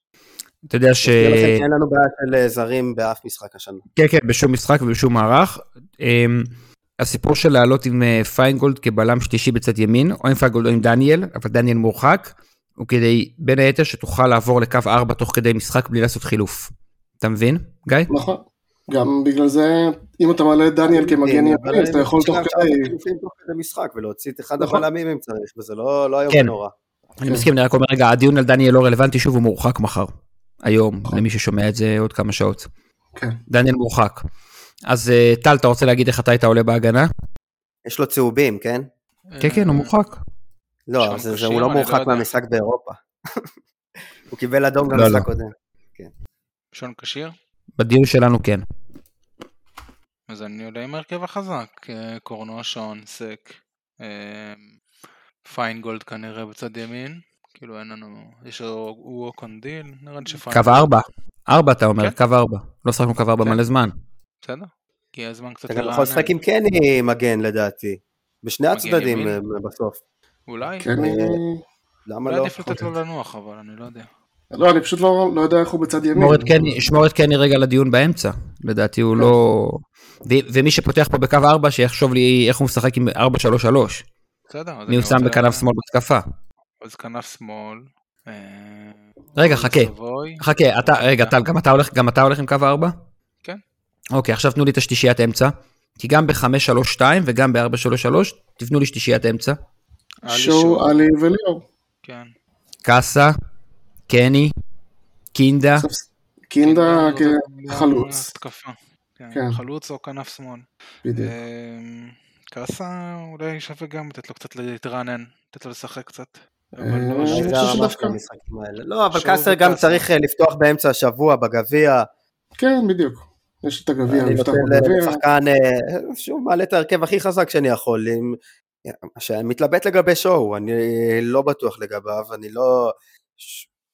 אתה יודע ש... שאין לנו בעיה של אה, זרים באף משחק השנה. כן, כן, בשום משחק ובשום מערך. אמ, הסיפור של לעלות עם אה, פיינגולד כבלם שלישי בצד ימין, או עם פיינגולד או עם דניאל, אבל דניאל מורחק, הוא כדי, בין היתר, שתוכל לעבור לקו 4 תוך כדי משחק בלי לעשות חילוף. אתה מבין, גיא? נכון, גם בגלל זה, אם אתה מעלה את דניאל כמגן ימין, אז אתה יכול תוך כדי... תוך כדי משחק ולהוציא את אחד הבלמים אם צריך, וזה לא לא היום כן. נורא. אני מסכים, אני רק אומר, רגע, הדיון על דניאל לא רלוונטי, שוב, הוא מורחק מחר. היום, נכון. למי ששומע את זה עוד כמה שעות. כן. דניאל מורחק. אז אה, טל, אתה רוצה להגיד איך אתה היית עולה בהגנה? יש לו צהובים, כן? כן, כן, הוא מורחק. לא, זה- זה- כשיר, הוא לא לא מורחק. מהמשחק באירופה. הוא קיבל אדום גם לא, במשחק לא. קודם. שון כשיר? בדיון שלנו כן. אז אני עולה עם ההרכב החזק, אה, קורנו, שון, סק, אה, פיינגולד כנראה בצד ימין, כאילו אין לנו, יש לו וואו קונדיל, נראה לי קו שפיינגולד, ארבע. ארבע אתה אומר, כן. קו ארבע. לא שחקנו קו ארבע כן. מלא זמן. בסדר? הגיע הזמן קצת אתה גם יכול לשחק עם קני מגן לדעתי. בשני הצדדים? אה, בסוף. אולי? כן, אני... למה אולי לא? עדיף לתת לו לנוח, אבל אני לא יודע. לא, אני פשוט לא לא יודע איך הוא בצד ימין. שמור את קני- רגע לדיון באמצע. לדעתי הוא לא... ומי שפותח פה בקו ארבע, שיחשוב לי איך הוא משחק עם 4-3-3. בסדר, מי הוא שם בכנף שמאל בהתקפה. אז כנף שמאל. אה, רגע, חכה. חכה, אתה, רגע, טל, גם אתה הולך, עם קו ארבע? כן. אוקיי, עכשיו תנו לי את השלישיית אמצע. כי גם ב-5-3-2 וגם ב-4-3-3, תבנו לי שלישיית אמצע. שואו, עלי וליאור. כן. קאסה, קני, קינדה, קינדה כחלוץ. כן, כן. חלוץ או כנף שמאל. בדיוק. אמ, קאסה אולי שווה גם לתת לו קצת להתרענן, לתת לו לשחק קצת. אה, לא לא אבל קאסר גם. צריך אה, לפתוח באמצע השבוע בגביע. כן, בדיוק. יש את הגביע, אני נפתח נותן בגביע. לשחקן, אה, שוב, מעלה את ההרכב הכי חזק שאני יכול. שאני מתלבט לגבי שואו, אני לא בטוח לגביו, אני לא...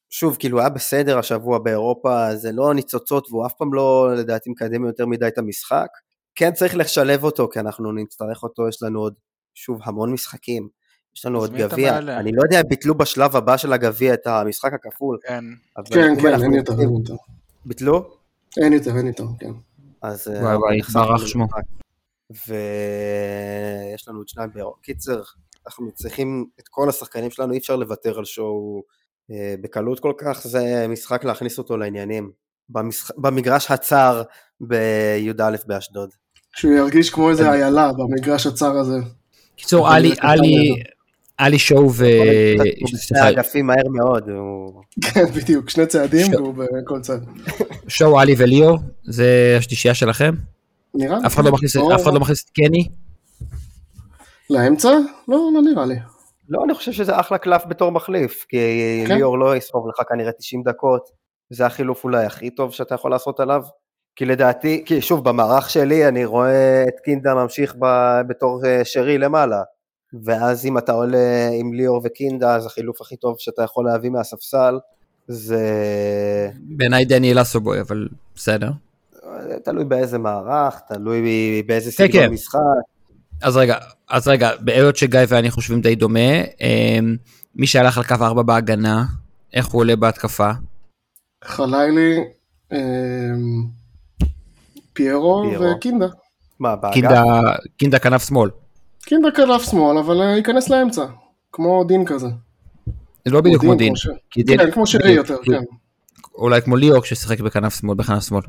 שוב, כאילו, היה בסדר השבוע באירופה, זה לא ניצוצות, והוא אף פעם לא, לדעתי, מקדם יותר מדי את המשחק. כן צריך לשלב אותו, כי אנחנו נצטרך אותו, יש לנו עוד, שוב, המון משחקים. יש לנו עוד גביע. אני לא יודע אם ביטלו בשלב הבא של הגביע את המשחק הכפול. כן, כן, כן, אין יותר, אין יותר. ביטלו? אין יותר, אין יותר, כן. אז... אה, וואי, וואי, נחשפנו התברך למשחק. שמו. ויש לנו עוד שניים באירופה. קיצר, אנחנו צריכים את כל השחקנים שלנו, אי אפשר לוותר על שואו אה, בקלות כל כך, זה משחק להכניס אותו לעניינים. במשח... במגרש הצר בי"א באשדוד. שהוא ירגיש כמו איזה איילה במגרש הצר הזה. קיצור, עלי, זה עלי, עלי שואו ו... סליחה, האגפים מהר מאוד, הוא... כן, בדיוק, שני צעדים והוא בכל צד. שואו, עלי וליאור, זה השלישייה שלכם? נראה לי. אף אחד לא מכניס- או- אף אחד לא מכניס את קני? לאמצע? לא, לא נראה לי. לא, אני חושב שזה אחלה קלף בתור מחליף, כי כן. ליאור לא יסחוב לך כנראה 90 דקות, זה החילוף אולי הכי טוב שאתה יכול לעשות עליו. כי לדעתי, כי שוב, במערך שלי אני רואה את קינדה ממשיך ב, בתור אה, שרי למעלה, ואז אם אתה עולה עם ליאור וקינדה, אז החילוף הכי טוב שאתה יכול להביא מהספסל, זה בעיניי דניאל אסובוי, אבל בסדר. תלוי באיזה מערך, תלוי באיזה כן, סגנון כן. משחק. אז רגע, אז רגע, בהיות שגיא ואני חושבים די דומה, אמ, מי שהלך על קו 4 בהגנה, איך הוא עולה בהתקפה? חלילי, אמ, פיירו פיירו. וקינדה. מה, באגף? קינדה, קינדה כנף שמאל. קינדה כנף שמאל, אבל אה, ייכנס לאמצע. כמו דין כזה. זה לא בדיוק כמו דין. ש- כן, כמו שרי יותר, כן. אולי כמו ליאור כששיחק בכנף שמאל, בכנף שמאל.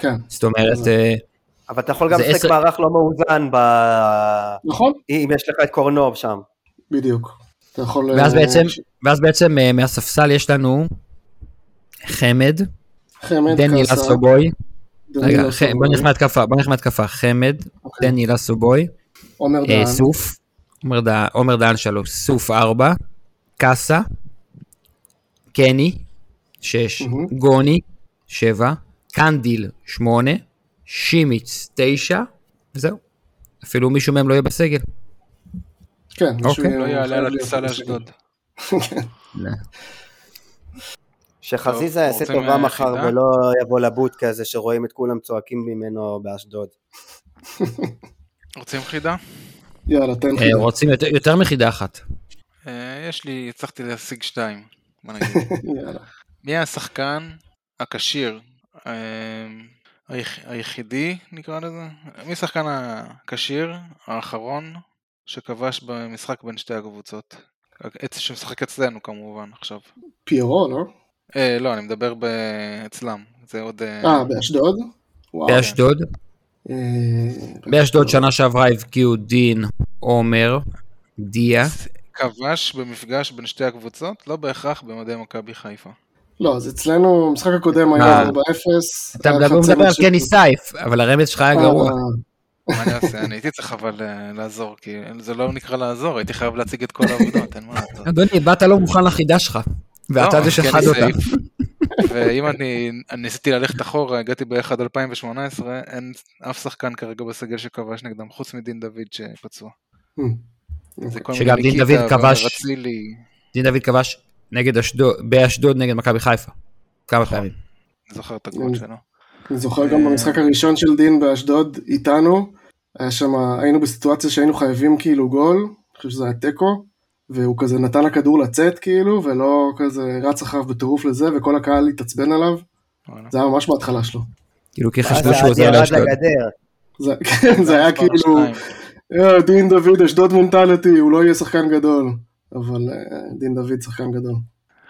כן, זאת אומרת, אה, אבל אתה יכול גם לשחק עשר- מערך לא מאוזן ב... נכון? אם יש לך את קורנוב שם. בדיוק. אתה יכול... ואז אה, בעצם, ואז בעצם אה, מהספסל יש לנו חמד, חמד, אסובוי, דניאל רגע, בוא נלך מהתקפה, בוא נלך מהתקפה, חמד, אוקיי. דניאל אסובוי, עומר אה, דהן, סוף, עומר דהן- שלוש, סוף ארבע, קאסה, קני, שש. גוני, שבע, קנדיל, שמונה, שימיץ, תשע, וזהו. אפילו מישהו מהם לא יהיה בסגל. כן, מישהו אוקיי. לא יעלה על הטיסה להיות לאשדוד. שחזיזה טוב, יעשה רוצים טובה אה, מחר? ולא יבוא לבוטקה הזה שרואים את כולם צועקים ממנו באשדוד. רוצים חידה? יאללה, תן אה, חידה. רוצים יותר- יותר מחידה אחת. אה, יש לי, הצלחתי להשיג שתיים. מי השחקן הכשיר היחידי נקרא לזה? מי השחקן הכשיר האחרון שכבש במשחק בין שתי הקבוצות? שמשחק אצלנו כמובן עכשיו. פיירו, לא? אה, לא, אני מדבר ב- אצלם. זה עוד... אה, אה, באשדוד? באשדוד, אה, באשדוד שנה שעברה הבקיעו דין, עומר, דיה. כבש במפגש בין שתי הקבוצות, לא בהכרח במדי מכבי חיפה. לא, אז אצלנו, המשחק הקודם אה. היה 4-0. אתה היה מדבר על קני סייף, אבל הרמז שלך היה גרוע. אה, מה אני אעשה? אני הייתי צריך אבל אה, לעזור, כי זה לא נקרא לעזור, הייתי חייב להציג את כל העבודות, אין מה לעשות. אדוני, באת לא מוכן לחידה שלך, ואתה לא, זה שחד אותה. ואם אני אני ניסיתי ללכת אחורה, הגעתי ב-1 2018, אין אף שחקן כרגע בסגל שכבש נגדם, חוץ מדין דוד שפצוע. שגם דין דוד כבש. דין דוד כבש נגד אשדוד, באשדוד נגד מכבי חיפה. כמה נכון. פעמים. אני זוכר את הגול שלו. אני זוכר גם אה. במשחק הראשון של דין באשדוד איתנו, היה שם, היינו בסיטואציה שהיינו חייבים כאילו גול, אני חושב שזה היה תיקו, והוא כזה נתן לכדור לצאת כאילו, ולא כזה רץ אחריו בטירוף לזה, וכל הקהל התעצבן עליו. זה היה ממש בהתחלה שלו. כאילו כי ואז חשבו שהוא עוזר לאשדוד. זה, כן, זה היה כאילו. "אה, דין דוד אשדוד מנטליטי, הוא לא יהיה שחקן גדול, אבל אה, דין דוד שחקן גדול.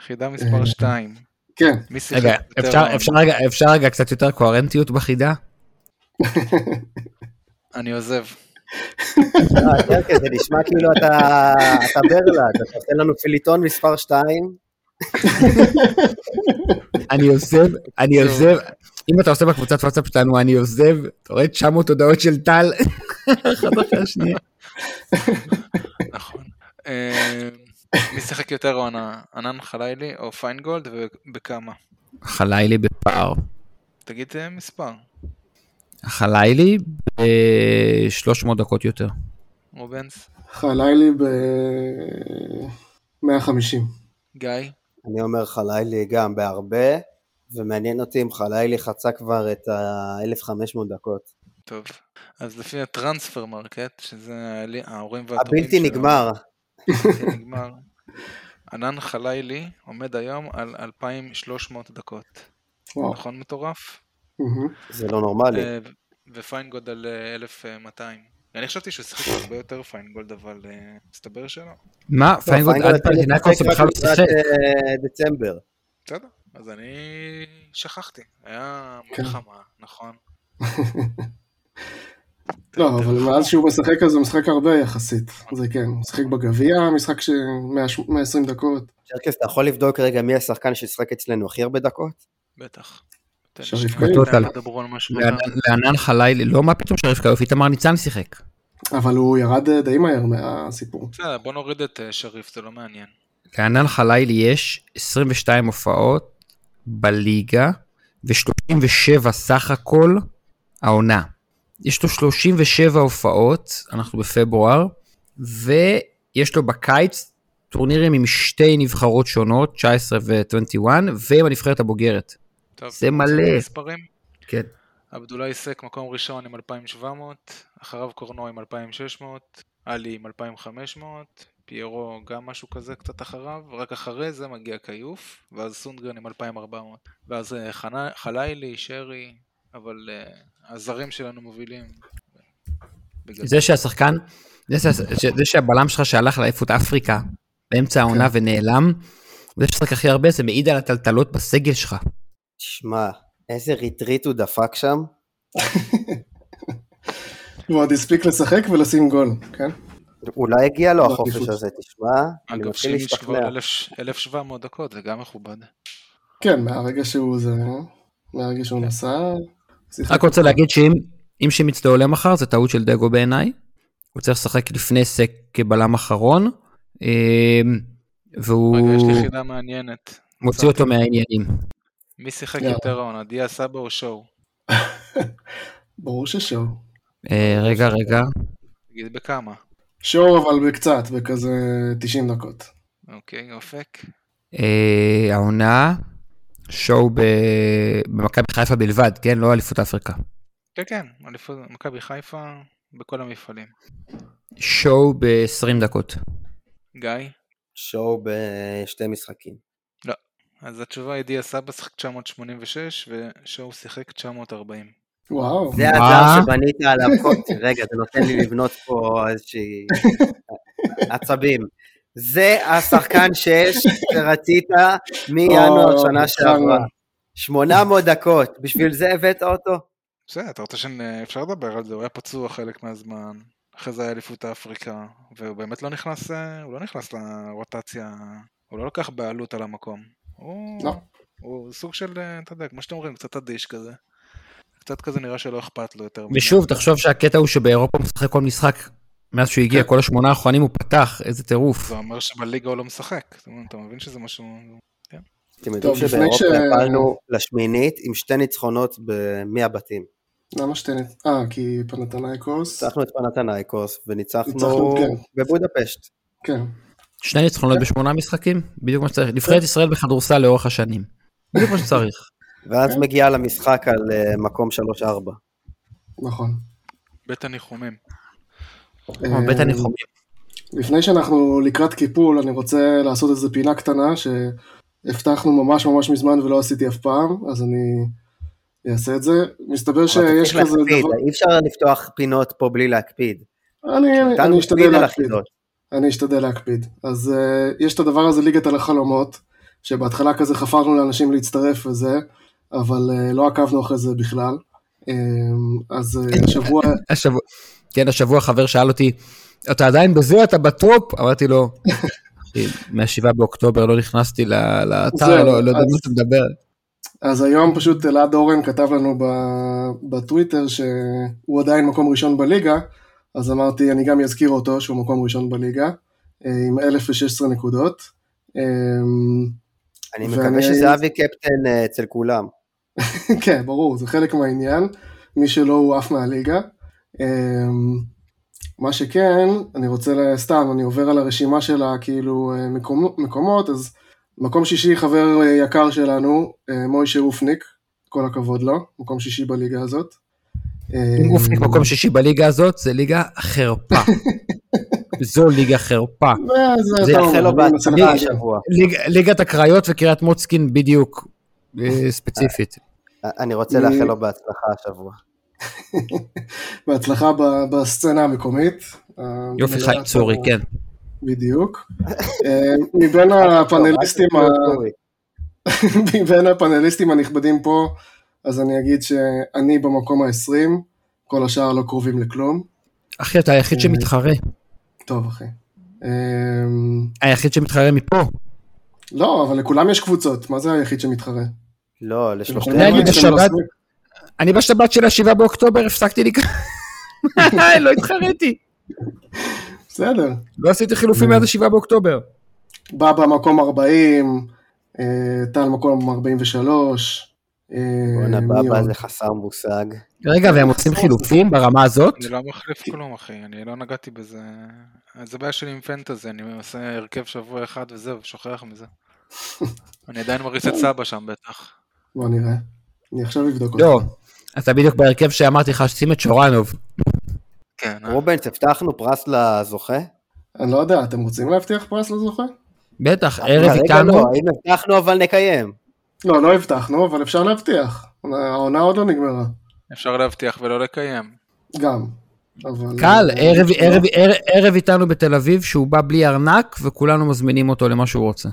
חידה מספר 2. כן, מי שיחק רגע, אפשר- רגע- אפשר רגע קצת יותר קוהרנטיות בחידה? אני עוזב. אה, ירקה, זה נשמע כאילו אתה ברלד, אתה עושה לנו פיליטון מספר 2. אני עוזב, אני עוזב, אם אתה עושה בקבוצת וואטסאפ שלנו, אני עוזב, אתה רואה 900 הודעות של טל, אחת אחרי השנייה. נכון. אה, מי שיחק יותר העונה? ענן חלילי או פיינגולד ובכמה? חלילי בפער. תגיד אה, מספר. חלילי ב-300 דקות יותר. רובנס, חלילי ב... 150. גיא, אני אומר חלילי גם בהרבה, ומעניין אותי אם חלאילי חצה כבר את ה-1500 דקות. טוב. אז לפי ה Transfermarkt, שזה האורים והתומים הבלתי נגמר. נגמר. ענאן חלאילי עומד היום על 2,300 דקות. וואו. נכון מטורף? זה לא נורמלי. ופיינגולד על אה, 1,200. אני חשבתי שהוא שיחק הרבה יותר פיינגולד, אבל אה, מסתבר שלא. מה? פיינגולד עד פנאתינייקוס בכלל לא שיחק. אה, דצמבר. בסדר, אז אני שכחתי. היה כן. מלחמה, נכון. לא, אבל מאז שהוא משחק אז הוא משחק הרבה יחסית. זה כן, הוא משחק בגביע, משחק של 120 דקות. צ'רקס, אתה יכול לבדוק רגע מי השחקן ששיחק אצלנו הכי הרבה דקות? בטח. שריף אחר. לענן- חלילי, לא מה פתאום שריף קיוף, איתמר ניצן שיחק. אבל הוא ירד אה, די מהר מהסיפור. בסדר, בוא נוריד את אה, שריף, זה לא מעניין. לענן חלילי יש 22 הופעות בליגה ו-37 סך הכל העונה. יש לו 37 הופעות, אנחנו בפברואר, ויש לו בקיץ טורנירים עם שתי נבחרות שונות, 19 ו-21, ועם הנבחרת הבוגרת. טוב, זה מלא. מספרים? כן. עבדולאי סק מקום ראשון עם 2,700, אחריו קורנו עם 2,600, עלי עם 2,500, פיירו גם משהו כזה קצת אחריו, רק אחרי זה מגיע כיוף, ואז סונגרן עם 2,400, ואז אה, חנה- חלילי, שרי, אבל אה, הזרים שלנו מובילים. זה שהשחקן, זה, שה- זה שהבלם שלך שהלך לאליפות אפריקה באמצע העונה ונעלם, זה ששחק הכי הרבה זה מעיד על הטלטלות בסגל שלך. תשמע, איזה ריטריט הוא דפק שם. הוא עוד הספיק לשחק ולשים גול, כן? אולי הגיע לו לא, החופש. הזה, תשמע, אני אגב, מתחיל להשתכנע. 1,000 1,700 דקות, זה גם מכובד. כן, מהרגע שהוא זה, מהרגע שהוא נסע, שיחק. רק רוצה להגיד שאם אם שימיץ' עולה מחר זה טעות של דגו בעיניי. הוא צריך לשחק לפני סק כבלם אחרון. אמ, והוא רגע, יש לי חידה מעניינת. מוציא אותו מהעניינים. מי שיחק. יותר העונה, דיה סבא או שואו? ברור ששואו. אה, רגע רגע. תגיד בכמה. שואו אבל בקצת, בכזה 90 דקות. אוקיי, אופק. אה, העונה שואו ב- במכבי חיפה בלבד כן לא אליפות אפריקה. כן, כן, אליפות מכבי חיפה בכל המפעלים. שואו ב-20 דקות. גיא? שואו בשתי משחקים. אז התשובה היא דיה סבא שיחק 986 ושואו שיחק 940. וואו. זה? הזר שבנית עליו, רגע, זה נותן לי לבנות פה איזושהי עצבים. זה השחקן 6 שרצית מינואר שנה. שעברה. 800 דקות, בשביל זה הבאת אותו? בסדר, אתה רוצה שאפשר לדבר על זה, הוא היה פצוע חלק מהזמן, אחרי זה היה אליפות אפריקה, והוא באמת לא נכנס, אה, הוא לא נכנס לרוטציה, הוא לא לקח בעלות על המקום. הוא, לא. הוא סוג של, אה, אתה יודע, כמו שאתם אומרים, קצת אדיש כזה. קצת כזה נראה שלא אכפת לו יותר. ושוב, תחשוב שהקטע הוא שבאירופה הוא משחק כל משחק. מאז שהוא הגיע, כן. כל השמונה האחרונים הוא פתח, איזה טירוף. זה אומר שבליגה הוא לא משחק. אתה מבין שזה משהו... אתם יודעים שבאירופה הפלנו לשמינית עם שתי ניצחונות ב-100 בתים. למה שתי... נ- אה, כי פנתנייקוס. ניצחנו את פנתנייקוס וניצחנו ניצחנו, כן. בבודפשט. כן. שני ניצחונות בשמונה משחקים, בדיוק מה שצריך. נבחרת ישראל בכדורסל לאורך השנים. בדיוק מה שצריך. ואז כן. מגיעה למשחק על אה, מקום 3-4. נכון. בית הניחומים. כמו בית הניחומים. לפני שאנחנו לקראת קיפול, אני רוצה לעשות איזה פינה קטנה שהבטחנו ממש ממש מזמן ולא עשיתי אף פעם, אז אני אעשה את זה. מסתבר שיש כזה להקפיד, דבר... אי אפשר לפתוח פינות פה בלי להקפיד. אני, אני אשתדל להקפיד. אני אשתדל להקפיד. אז uh, יש את הדבר הזה, ליגת על החלומות, שבהתחלה כזה חפרנו לאנשים להצטרף וזה, אבל uh, לא עקבנו אחרי זה בכלל. Um, אז uh, השבוע, השבוע, כן, השבוע חבר שאל אותי, אתה עדיין בזה, אתה בטופ? אמרתי לו, "אחי, מהשבעה באוקטובר לא נכנסתי לאתר, לא לא יודע מה אתה מדבר. אז היום פשוט אלעד אורן כתב לנו ב- בטוויטר שהוא עדיין מקום ראשון בליגה, אז אמרתי, אני גם אזכיר אותו שהוא מקום ראשון בליגה, אה, עם 1,016 נקודות. אה, אני ואני- מקווה שזה אבי קפטן אה, אצל כולם. כן, ברור, זה חלק מהעניין, מי שלא הוא עף מהליגה. אמ, מה שכן, אני רוצה, סתם, אני עובר על הרשימה של הכאילו אה, מקומ- מקומות, אז מקום שישי חבר אה, יקר שלנו, אה, מוישה רופניק, כל הכבוד לו, מקום שישי בליגה הזאת. אם אופניק אמ, מקום שישי בליגה הזאת, זה ליגה חרפה. זו ליגה חרפה. זה אומר, לו בהצלחה. השבוע. ליג- ליגת הקריות וקריית מוצקין בדיוק, ספציפית. אני רוצה לאחל לו בהצלחה השבוע. בהצלחה בסצנה המקומית. יופי חיים צורי, כן. בדיוק. אה, מבין הפאנליסטים ה- מבין הפאנליסטים הנכבדים פה, אז אני אגיד שאני במקום ה-20, כל השאר לא קרובים לכלום. אחי, אתה היחיד שמתחרה. טוב אחי. היחיד שמתחרה מפה. לא, אבל לכולם יש קבוצות, מה זה היחיד שמתחרה? לא, לשלושתנו. יכולים אני אני בשבת של השבעה באוקטובר הפסקתי לקרוא. לא התחרתי. בסדר. לא עשיתי חילופים מאז השבעה באוקטובר. בא במקום 40, אה, טל מקום 43. אה, בואנה, בבא? זה חסר מושג. רגע, והם עושים חילופים ברמה הזאת? אני לא מחליף כלום, אחי, אני לא נגעתי בזה. זה בעיה שלי עם פנטזי, אני עושה הרכב שבוע אחד וזהו, שוכח מזה. אני עדיין מריץ את סבא שם בטח. בוא נראה. אני עכשיו אבדוק לא, אותך. אתה בדיוק בהרכב שאמרתי לך ששים את שורנוב. כן, אה? רובנס, הבטחנו פרס לזוכה? אני לא יודע, אתם רוצים להבטיח פרס לזוכה? בטח, רגע, ערב רגע, איתנו. לא, אם הבטחנו אבל נקיים. לא, לא הבטחנו, אבל אפשר להבטיח. העונה עוד לא נגמרה. אפשר להבטיח ולא לקיים. גם. אבל... קל, אה, ערב- לא. ערב- ערב- ערב איתנו בתל אביב שהוא בא בלי ארנק וכולנו מזמינים אותו למה שהוא רוצה.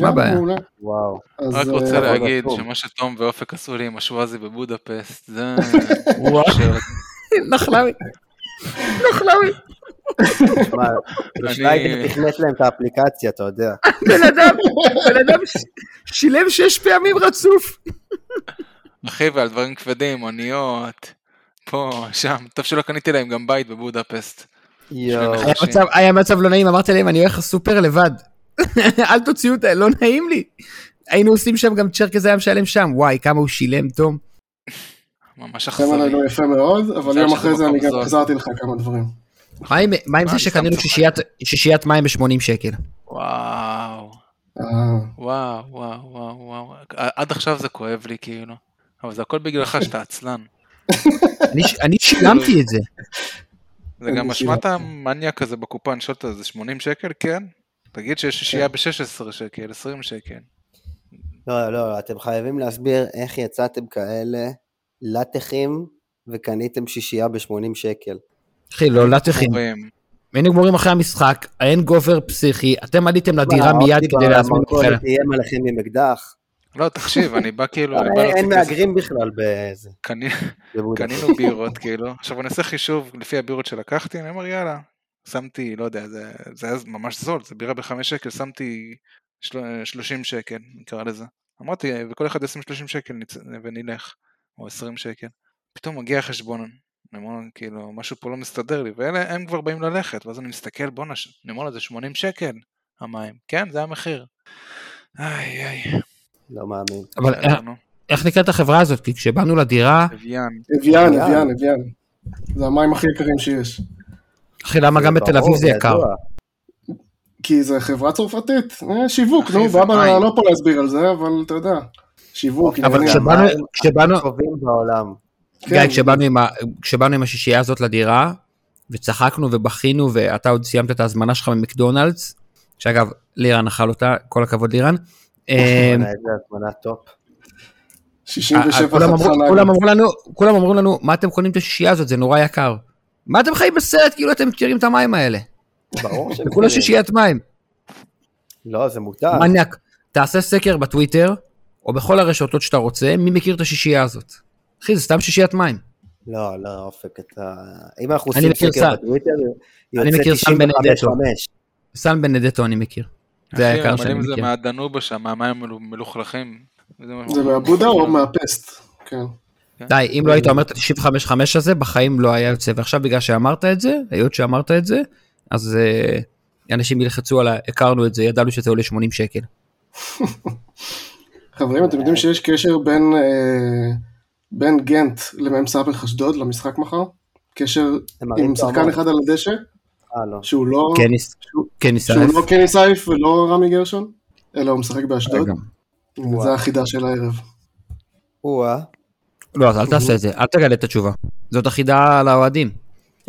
מה הבעיה? וואו. אז, רק אה, רוצה אבל להגיד. שמה שתום ואופק עשו לי עם השוואזי בבודפסט, זה... נחלמי. נחלמי. שמע, ושניידר תכנת להם את האפליקציה, אתה יודע. בן אדם, בן אדם שילם שש פעמים רצוף. אחי, ועל דברים כבדים, אוניות, פה, שם. טוב שלא קניתי להם גם בית בבודפסט. היה מצב לא נעים, אמרתי להם, אני הולך לסופר לבד. אל תוציאו אותה, לא נעים לי. היינו עושים שם גם צ'רקז היה משלם שם, וואי, כמה הוא שילם, תום. ממש אכזרי. עלינו יפה מאוד, אבל יום אחרי זה אני גם זול. החזרתי לך כמה דברים. מה עם- זה שקנינו. שישיית- מים ב-80 שקל? וואו, אה, וואו, וואו, וואו, וואו. עד עכשיו זה כואב לי, כאילו. אבל זה הכל בגללך שאתה עצלן. אני שילמתי את זה. זה גם אשמת המניאק הזה בקופה, אני שואל אותו, זה 80 שקל? כן. תגיד שיש שישייה ב-16 שקל, 20 שקל. לא, לא, אתם חייבים להסביר איך יצאתם כאלה לטחים וקניתם שישייה ב-80 שקל. אחי, לא לטחים. היינו גמורים אחרי המשחק, האין גובר פסיכי, אתם עליתם לדירה מה, מיד כדי להזמין אוכל. במכולת איים עליכם עם אקדח? לא, תקשיב, אני בא כאילו... אני בא אין-. מהגרים בכלל בבודפשט. קנינו בירות, כאילו. עכשיו אני עושה חישוב לפי הבירות שלקחתי, אני אומר יאללה, שמתי, לא יודע, זה, זה היה ממש זול, זה בירה בחמש שקל, שמתי של, 30 שקל, נקרא לזה. אמרתי, וכל אחד ישים 30 שקל. ונלך, או 20 שקל. פתאום מגיע החשבון, אני אומר, כאילו, משהו פה לא מסתדר לי, ואלה, הם כבר באים ללכת, ואז אני מסתכל, בואנה, ש- אני אומר לה, זה 80 שקל, המים. כן, זה המחיר. איי, איי. לא מאמין. אבל אה. איך נקראת החברה הזאת? כי כשבאנו לדירה. אביאן, אביאן. אביאן, אביאן. זה המים הכי יקרים שיש. אחי, למה גם בתל אביב זה יקר? כי זה חברה צרפתית, אה, שיווק, נו, מים. לא פה להסביר על זה, אבל אתה יודע, שיווק, אבל עניינים. כשבאנו- בעולם. גיא, כן, כשבאנו עם השישייה הזאת לדירה, וצחקנו ובכינו, ואתה עוד סיימת את ההזמנה שלך ממקדונלדס, שאגב, לירן אכל אותה, כל הכבוד לירן. בוא'נה, איזה הזמנה טופ. 67 אה, כולם אמרו- חתיכה כולם נגד. אמרו לנו, כולם אמרו לנו, מה אתם קונים את השישייה הזאת, זה נורא יקר. מה אתם חיים בסרט, כאילו אתם מכירים את המים האלה? ברור שהם כולה מכירים. שישיית מים. לא, זה מותר. מניאק. תעשה סקר בטוויטר, או בכל הרשתות שאתה רוצה, מי מכיר את השישייה הזאת. אחי, זה סתם שישיית מים. לא, לא, אופק, אתה... אם אנחנו אני עושים מכיר סקר. בטוויטר, אני יוצא מכיר סל 95 בנדטו. 5. סן בנדטו אני מכיר. זה היקר שאני אם זה מכיר. מהדנובה שם, המלו- מלוכלכים. זה מה- זה מהבודה או מהפסט? כן. די, אם לא היית אומר את ה-95-5 הזה, בחיים לא היה יוצא. ועכשיו בגלל שאמרת את זה, היות שאמרת את זה, אז אה, אנשים ילחצו על ה... הכרנו את זה, ידענו שזה עולה 80 שקל. חברים, אתם יודעים שיש קשר בין, אה, בין גנט למ"ס אשדוד למשחק מחר? קשר עם שחקן. אחד על הדשא, אה, לא. שהוא לא, אלף. לא קני סייף ולא רמי גרשון, אלא הוא משחק באשדוד. זה החידה של הערב. לא, אז אל תעשה את זה, אל תגלה את התשובה. זאת החידה לאוהדים,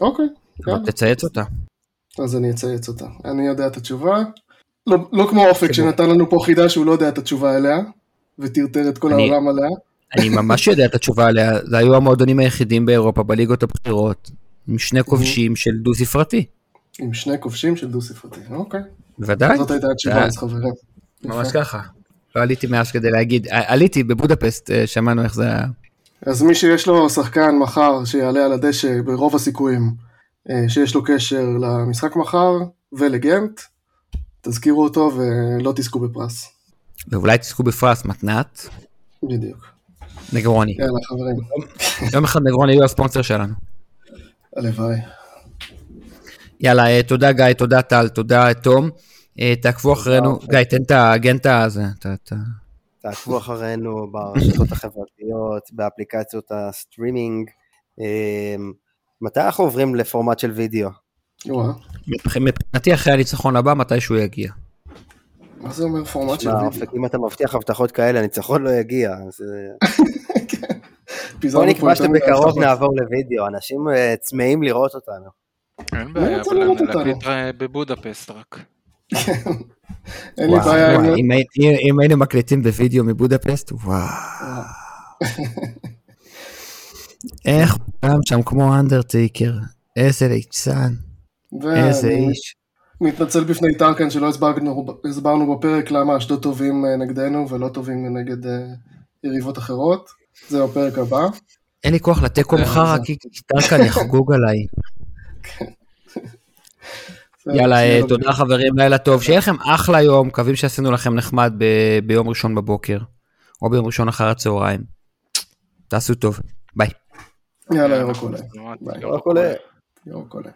אוקיי, אבל יאללה. תצייץ אותה. אז אני אצייץ אותה. אני יודע את התשובה. לא, לא כמו אופק שנתן לנו פה חידה שהוא לא יודע את התשובה אליה, וטרטר את כל אני- העולם עליה. אני ממש יודע את התשובה עליה, זה היו המועדונים היחידים באירופה בליגות הבכירות, עם שני כובשים של דו ספרתי. עם שני כובשים של דו ספרתי. אוקיי. בוודאי, זאת הייתה התשובה אה, אז חברים. ממש. ככה. לא עליתי מאז כדי להגיד, ע- עליתי בבודפסט, אה, שמענו איך זה היה. אז מי שיש לו שחקן מחר שיעלה על הדשא ברוב הסיכויים אה, שיש לו קשר למשחק מחר ולגנט, תזכירו אותו ולא תזכו בפרס. ואולי תזכו בפרס מתנת, בדיוק. נגרוני. יאללה חברים, יום אחד נגרוני יהיו הספונסר שלנו. הלוואי. יאללה, אה, תודה גיא, תודה טל, תודה תום. אה, תעקבו אחרינו. גיא, תן את המגנט הזה. תעקבו אחרינו ברשתות החברתיות, באפליקציות הסטרימינג. אמ, מתי אנחנו עוברים לפורמט של וידאו? מבחינתי אחרי הניצחון הבא, מתישהו יגיע. מה זה אומר פורמט של וידאו? אם אתה מבטיח הבטחות כאלה, הניצחון לא יגיע. אה, בוא פיזרנו פה נקבע שבקרוב. נעבור לוידאו, אנשים אה, צמאים לראות אותנו. אין בעיה, רוצה אבל. להקליט אה, בבודפסט רק. אין לי בעיה אם הי- אם- אם היינו מקליטים בווידאו מבודפסט, וואו. איך פעם שם כמו אנדרטייקר, איזה ליצן, איזה איש. מתנצל בפני טרקן שלא הסברנו, הסברנו בפרק למה אשדוד טובים אה, נגדנו ולא טובים נגד אה, יריבות אחרות. זה בפרק הבא. אין לי כוח לתיקו זה- מחר, כי טרקן יחגוג עליי. יאללה, אה, תודה חברים, לילה טוב. שיהיה לכם אחלה יום, מקווים שעשינו לכם נחמד ביום ראשון בבוקר, או ביום ראשון אחר הצהריים. תעשו טוב, ביי. יאללה, יום עולה. יום עולה. יום עולה.